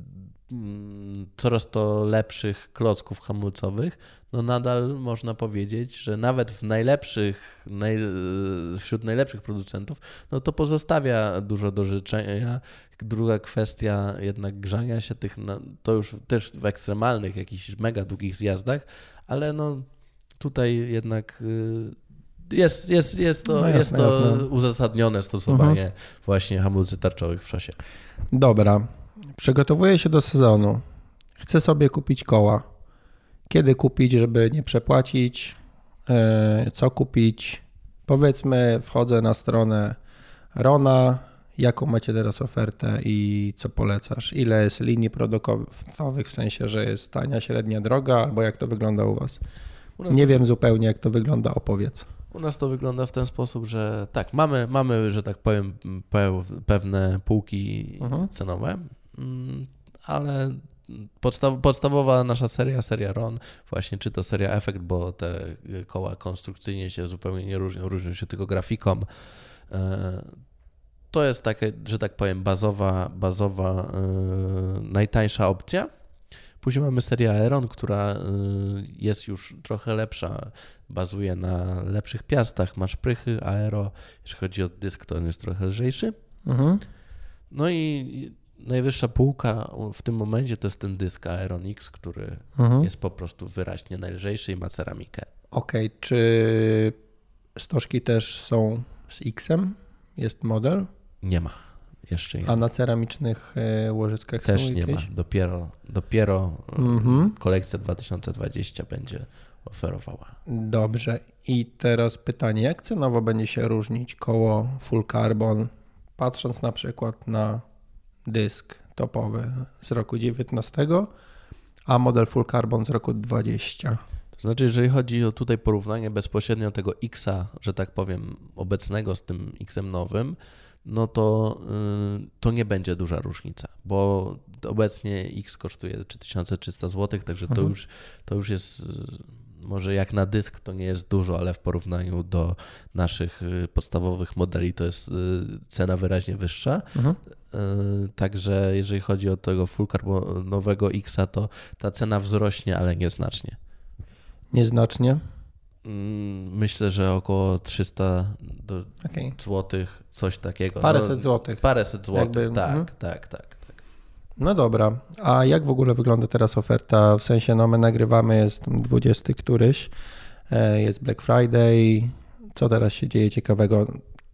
coraz to lepszych klocków hamulcowych, no nadal można powiedzieć, że nawet w najlepszych, naj, wśród najlepszych producentów, no to pozostawia dużo do życzenia. Druga kwestia jednak grzania się tych, to już też w ekstremalnych, jakichś mega długich zjazdach, ale no tutaj jednak y, jest, jest, jest to, no jasne, jest to jasne. uzasadnione stosowanie mhm. właśnie hamulcy tarczowych w szosie. Dobra, przygotowuję się do sezonu. Chcę sobie kupić koła kiedy kupić, żeby nie przepłacić, e, co kupić. Powiedzmy, wchodzę na stronę Rona, jaką macie teraz ofertę i co polecasz? Ile jest linii produktowych, w sensie, że jest tania, średnia, droga, albo jak to wygląda u Was? U nie to... wiem zupełnie, jak to wygląda, opowiedz. U nas to wygląda w ten sposób, że tak, mamy, mamy że tak powiem, pewne półki mhm. cenowe, mm, ale podstaw, podstawowa nasza seria, seria RON, właśnie czy to seria Effect, bo te koła konstrukcyjnie się zupełnie nie różnią, różnią się tylko grafiką. E, to jest takie, że tak powiem, bazowa, bazowa e, najtańsza opcja. Później mamy serię Aeron, która e, jest już trochę lepsza, bazuje na lepszych piastach, ma szprychy, aero, jeśli chodzi o dysk, to on jest trochę lżejszy. Mhm. No i najwyższa półka w tym momencie to jest ten dysk Aeronix, który mhm. jest po prostu wyraźnie najlżejszy i ma ceramikę. Okej, okay. czy stożki też są z X-em? Jest model? Nie ma. Jeszcze nie. A na ceramicznych e, łożyskach też są nie jakieś? ma. Dopiero, dopiero mhm. kolekcja 2020 będzie oferowała. Dobrze. I teraz pytanie, jak cenowo będzie się różnić koło full carbon, patrząc na przykład na dysk topowy z roku 19, a model full carbon z roku 20. Znaczy, jeżeli chodzi o tutaj porównanie bezpośrednio tego X-a, że tak powiem, obecnego z tym X-em nowym, no to, y, to nie będzie duża różnica, bo obecnie X kosztuje 3300 zł, także to, Mhm. już, to już jest y, może jak na dysk to nie jest dużo, ale w porównaniu do naszych y, podstawowych modeli to jest cena wyraźnie wyższa. Mhm. Y, Także jeżeli chodzi o tego full carbonowego X-a, to ta cena wzrośnie, ale nieznacznie. Nieznacznie. Mm, Myślę, że około 300 do Okej. złotych, coś takiego. Paręset no, złotych. Paręset złotych, Jakby, tak, mhm. tak, tak, tak. No dobra, a jak w ogóle wygląda teraz oferta? W sensie, no my nagrywamy, jest tam 20 któryś, e, jest Black Friday, co teraz się dzieje ciekawego?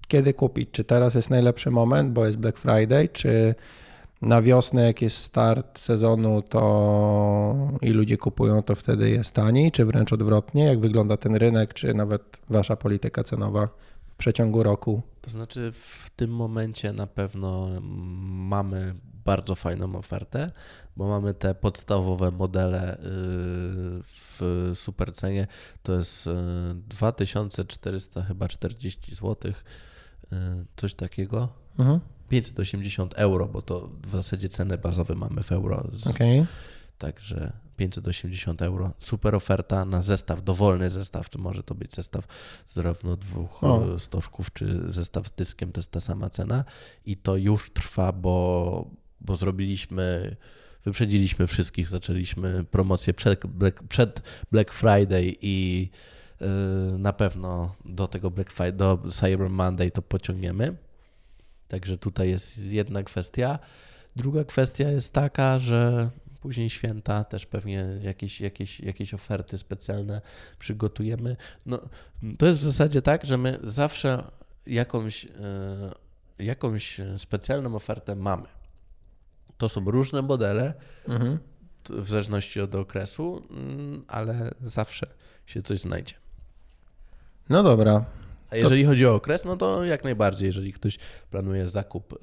Kiedy kupić? Czy teraz jest najlepszy moment, bo jest Black Friday, czy na wiosnę, jak jest start sezonu, to i ludzie kupują, to wtedy jest taniej, czy wręcz odwrotnie? Jak wygląda ten rynek, czy nawet wasza polityka cenowa w przeciągu roku? To znaczy w tym momencie na pewno mamy bardzo fajną ofertę, bo mamy te podstawowe modele y, w supercenie. To jest y, 2400 chyba 40 zł, coś takiego. Mhm. 580 euro, bo to w zasadzie ceny bazowe mamy w euro. Okej. Także 580 euro. Super oferta na zestaw, dowolny zestaw, czy może to być zestaw zarówno dwóch O. e, stożków, czy zestaw z dyskiem, to jest ta sama cena. I to już trwa, bo, bo zrobiliśmy, wyprzedziliśmy wszystkich, zaczęliśmy promocję przed Black, przed Black Friday i na pewno do tego Black Friday, do Cyber Monday to pociągniemy. Także tutaj jest jedna kwestia. Druga kwestia jest taka, że później święta też pewnie jakieś, jakieś, jakieś oferty specjalne przygotujemy. No, to jest w zasadzie tak, że my zawsze jakąś, e, jakąś specjalną ofertę mamy. To są różne modele, Mhm. w zależności od okresu, mm, ale zawsze się coś znajdzie. No dobra, A jeżeli chodzi o okres, no to jak najbardziej, jeżeli ktoś planuje zakup y,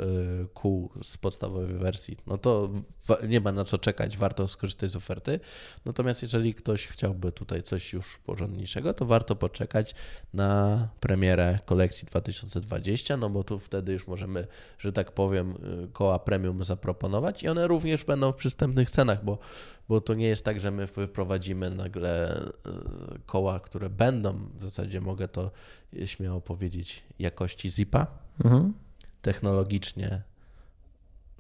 kół z podstawowej wersji, no to nie ma na co czekać, warto skorzystać z oferty. Natomiast jeżeli ktoś chciałby tutaj coś już porządniejszego, to warto poczekać na premierę kolekcji 2020, no bo tu wtedy już możemy, że tak powiem, y, koła premium zaproponować i one również będą w przystępnych cenach, bo bo to nie jest tak, że my wyprowadzimy nagle y, koła, które będą, w zasadzie mogę to śmiało powiedzieć, jakości zipa, Mhm. technologicznie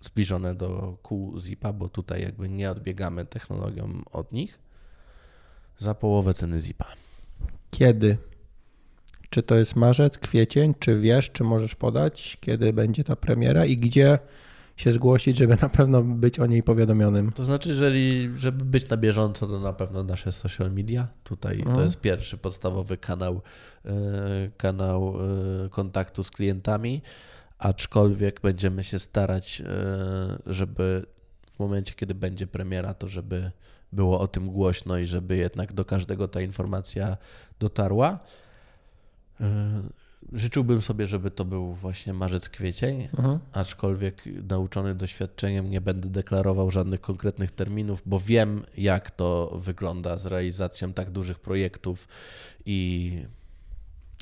zbliżone do kół zipa, bo tutaj jakby nie odbiegamy technologią od nich, za połowę ceny zipa. Kiedy? Czy to jest marzec, kwiecień? Czy wiesz, czy możesz podać, kiedy będzie ta premiera i gdzie się zgłosić, żeby na pewno być o niej powiadomionym? To znaczy, jeżeli, żeby być na bieżąco, to na pewno nasze social media. Tutaj to Mhm. jest pierwszy podstawowy kanał, e, kanał e, kontaktu z klientami, aczkolwiek będziemy się starać, e, żeby w momencie, kiedy będzie premiera, to żeby było o tym głośno i żeby jednak do każdego ta informacja dotarła. Życzyłbym sobie, żeby to był właśnie marzec, kwiecień, Mhm. aczkolwiek nauczony doświadczeniem nie będę deklarował żadnych konkretnych terminów, bo wiem, jak to wygląda z realizacją tak dużych projektów i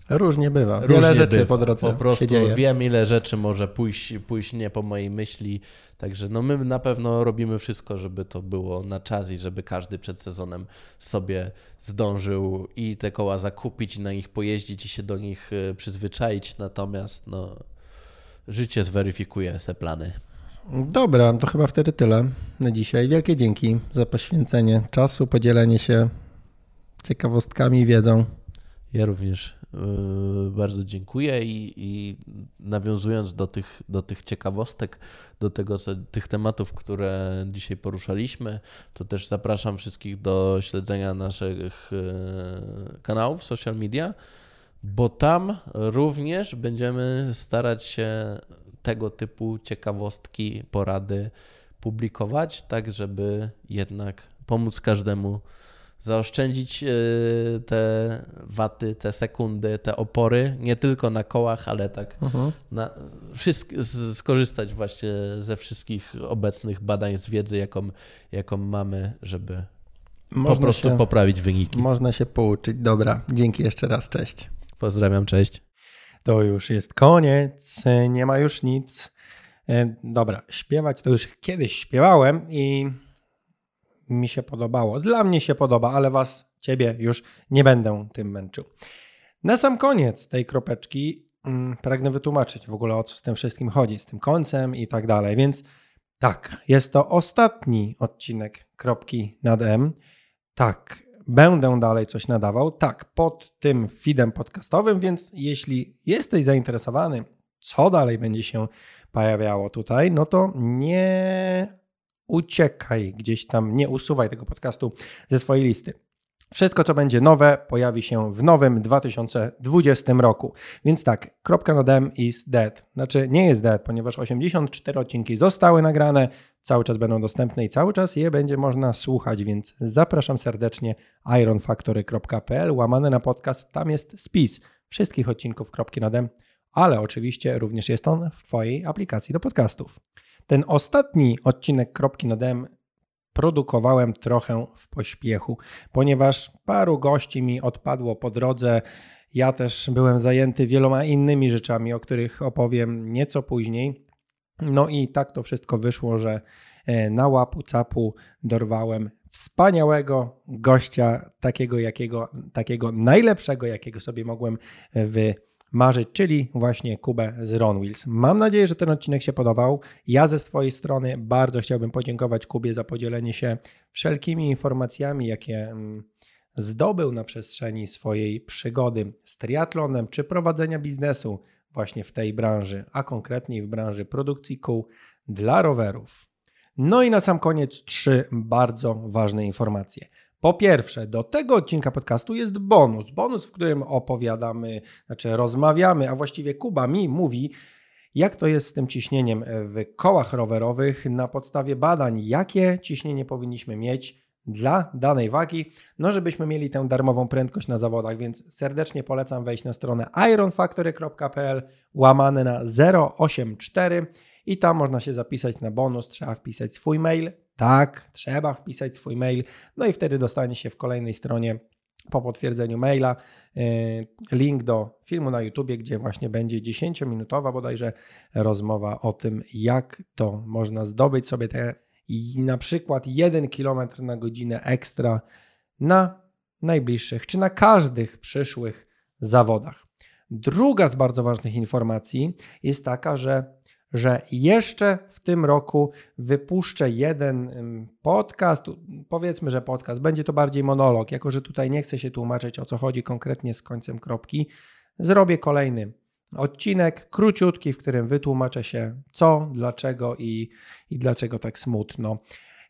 Różnie bywa. różnie Wiele rzeczy bywa. po drodze Po prostu wiem, ile rzeczy może pójść, pójść nie po mojej myśli. Także no my na pewno robimy wszystko, żeby to było na czas i żeby każdy przed sezonem sobie zdążył i te koła zakupić, i na nich pojeździć i się do nich e, przyzwyczaić. Natomiast no, życie zweryfikuje te plany. Dobra, to chyba wtedy tyle na dzisiaj. Wielkie dzięki za poświęcenie czasu, podzielenie się ciekawostkami wiedzą. Ja również bardzo dziękuję i, i nawiązując do tych, do tych ciekawostek, do tego, co, tych tematów, które dzisiaj poruszaliśmy, to też zapraszam wszystkich do śledzenia naszych yy, kanałów social media, bo tam również będziemy starać się tego typu ciekawostki, porady publikować, tak żeby jednak pomóc każdemu zaoszczędzić e, te waty, te sekundy, te opory, nie tylko na kołach, ale tak Mhm. na wszystk- z- skorzystać właśnie ze wszystkich obecnych badań, z wiedzy, jaką, jaką mamy, żeby można po prostu się, poprawić wyniki. Można się pouczyć. Dobra, dzięki jeszcze raz, cześć. Pozdrawiam, cześć. To już jest koniec, nie ma już nic. E, dobra, śpiewać to już kiedyś śpiewałem i mi się podobało. Dla mnie się podoba, ale was, ciebie już nie będę tym męczył. Na sam koniec tej kropeczki mm, pragnę wytłumaczyć w ogóle o co z tym wszystkim chodzi, z tym końcem i tak dalej. Więc tak, jest to ostatni odcinek kropki nad M. Tak, będę dalej coś nadawał. Tak, pod tym feedem podcastowym, więc jeśli jesteś zainteresowany, co dalej będzie się pojawiało tutaj, no to nie uciekaj gdzieś tam, nie usuwaj tego podcastu ze swojej listy. Wszystko, co będzie nowe, pojawi się w nowym 2020 roku. Więc tak, kropka nad M is dead. Znaczy nie jest dead, ponieważ 84 odcinki zostały nagrane, cały czas będą dostępne i cały czas je będzie można słuchać, więc zapraszam serdecznie ironfactory.pl łamane na podcast. Tam jest spis wszystkich odcinków kropki nad M, ale oczywiście również jest on w Twojej aplikacji do podcastów. Ten ostatni odcinek kropki nad M produkowałem trochę w pośpiechu, ponieważ paru gości mi odpadło po drodze. Ja też byłem zajęty wieloma innymi rzeczami, o których opowiem nieco później. No i tak to wszystko wyszło, że e, na łapu capu dorwałem wspaniałego gościa, takiego jakiego, takiego najlepszego, jakiego sobie mogłem w marzyć, czyli właśnie Kubę z Ron Wheels. Mam nadzieję, że ten odcinek się podobał. Ja ze swojej strony bardzo chciałbym podziękować Kubie za podzielenie się wszelkimi informacjami, jakie mm, zdobył na przestrzeni swojej przygody z triatlonem czy prowadzenia biznesu właśnie w tej branży, a konkretniej w branży produkcji kół dla rowerów. No i na sam koniec trzy bardzo ważne informacje. Po pierwsze, do tego odcinka podcastu jest bonus. Bonus, w którym opowiadamy, znaczy rozmawiamy, a właściwie Kuba mi mówi, jak to jest z tym ciśnieniem w kołach rowerowych na podstawie badań, jakie ciśnienie powinniśmy mieć dla danej wagi, no żebyśmy mieli tę darmową prędkość na zawodach, więc serdecznie polecam wejść na stronę ironfactory.pl łamane na 084 i tam można się zapisać na bonus, trzeba wpisać swój mail, tak, trzeba wpisać swój mail, no i wtedy dostanie się w kolejnej stronie po potwierdzeniu maila y, link do filmu na YouTubie, gdzie właśnie będzie 10-minutowa bodajże rozmowa o tym, jak to można zdobyć sobie te na przykład 1 km na godzinę ekstra na najbliższych czy na każdych przyszłych zawodach. Druga z bardzo ważnych informacji jest taka, że że jeszcze w tym roku wypuszczę jeden podcast. Powiedzmy, że podcast będzie to bardziej monolog, jako że tutaj nie chcę się tłumaczyć o co chodzi konkretnie z końcem kropki. Zrobię kolejny odcinek, króciutki, w którym wytłumaczę się co, dlaczego i, i dlaczego tak smutno.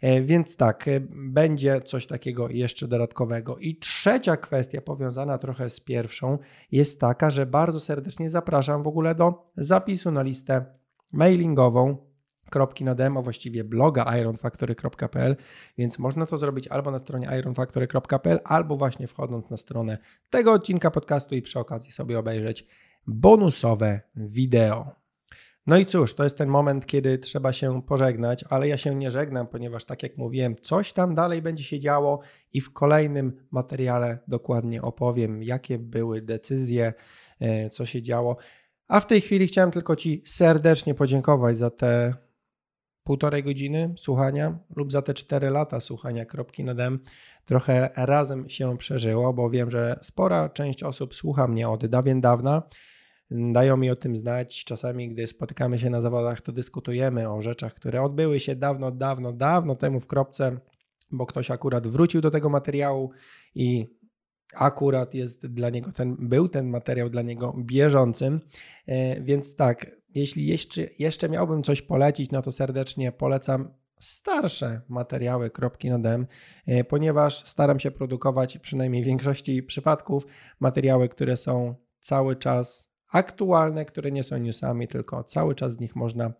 E, więc tak, e, będzie coś takiego jeszcze dodatkowego. I trzecia kwestia, powiązana trochę z pierwszą, jest taka, że bardzo serdecznie zapraszam w ogóle do zapisu na listę mailingową kropki na demo, właściwie bloga ironfactory.pl, więc można to zrobić albo na stronie ironfactory.pl, albo właśnie wchodząc na stronę tego odcinka podcastu i przy okazji sobie obejrzeć bonusowe wideo. No i cóż, to jest ten moment, kiedy trzeba się pożegnać, ale ja się nie żegnam, ponieważ tak jak mówiłem, coś tam dalej będzie się działo i w kolejnym materiale dokładnie opowiem, jakie były decyzje, e, co się działo. A w tej chwili chciałem tylko Ci serdecznie podziękować za te półtorej godziny słuchania lub za te cztery lata słuchania kropki na dem. Trochę razem się przeżyło, bo wiem, że spora część osób słucha mnie od dawien dawna. Dają mi o tym znać. Czasami, gdy spotykamy się na zawodach, to dyskutujemy o rzeczach, które odbyły się dawno, dawno, dawno temu w kropce, bo ktoś akurat wrócił do tego materiału i akurat jest dla niego ten, był ten materiał dla niego bieżącym. E, więc tak, jeśli jeszcze, jeszcze miałbym coś polecić, no to serdecznie polecam starsze materiały kropki na dem, e, ponieważ staram się produkować przynajmniej w większości przypadków materiały, które są cały czas aktualne, które nie są newsami, tylko cały czas z nich można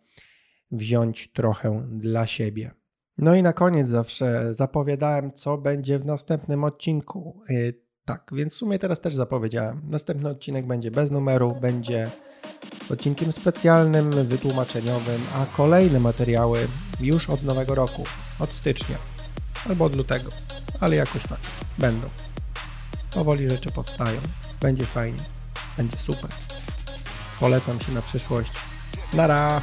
wziąć trochę dla siebie. No i na koniec zawsze zapowiadałem, co będzie w następnym odcinku. Tak, więc w sumie teraz też zapowiedziałem. Następny odcinek będzie bez numeru, będzie odcinkiem specjalnym, wytłumaczeniowym, a kolejne materiały już od nowego roku, od stycznia albo od lutego. ale jakoś tak. Będą. Powoli rzeczy powstają. Będzie fajnie. Będzie super. Polecam się na przyszłość. Nara!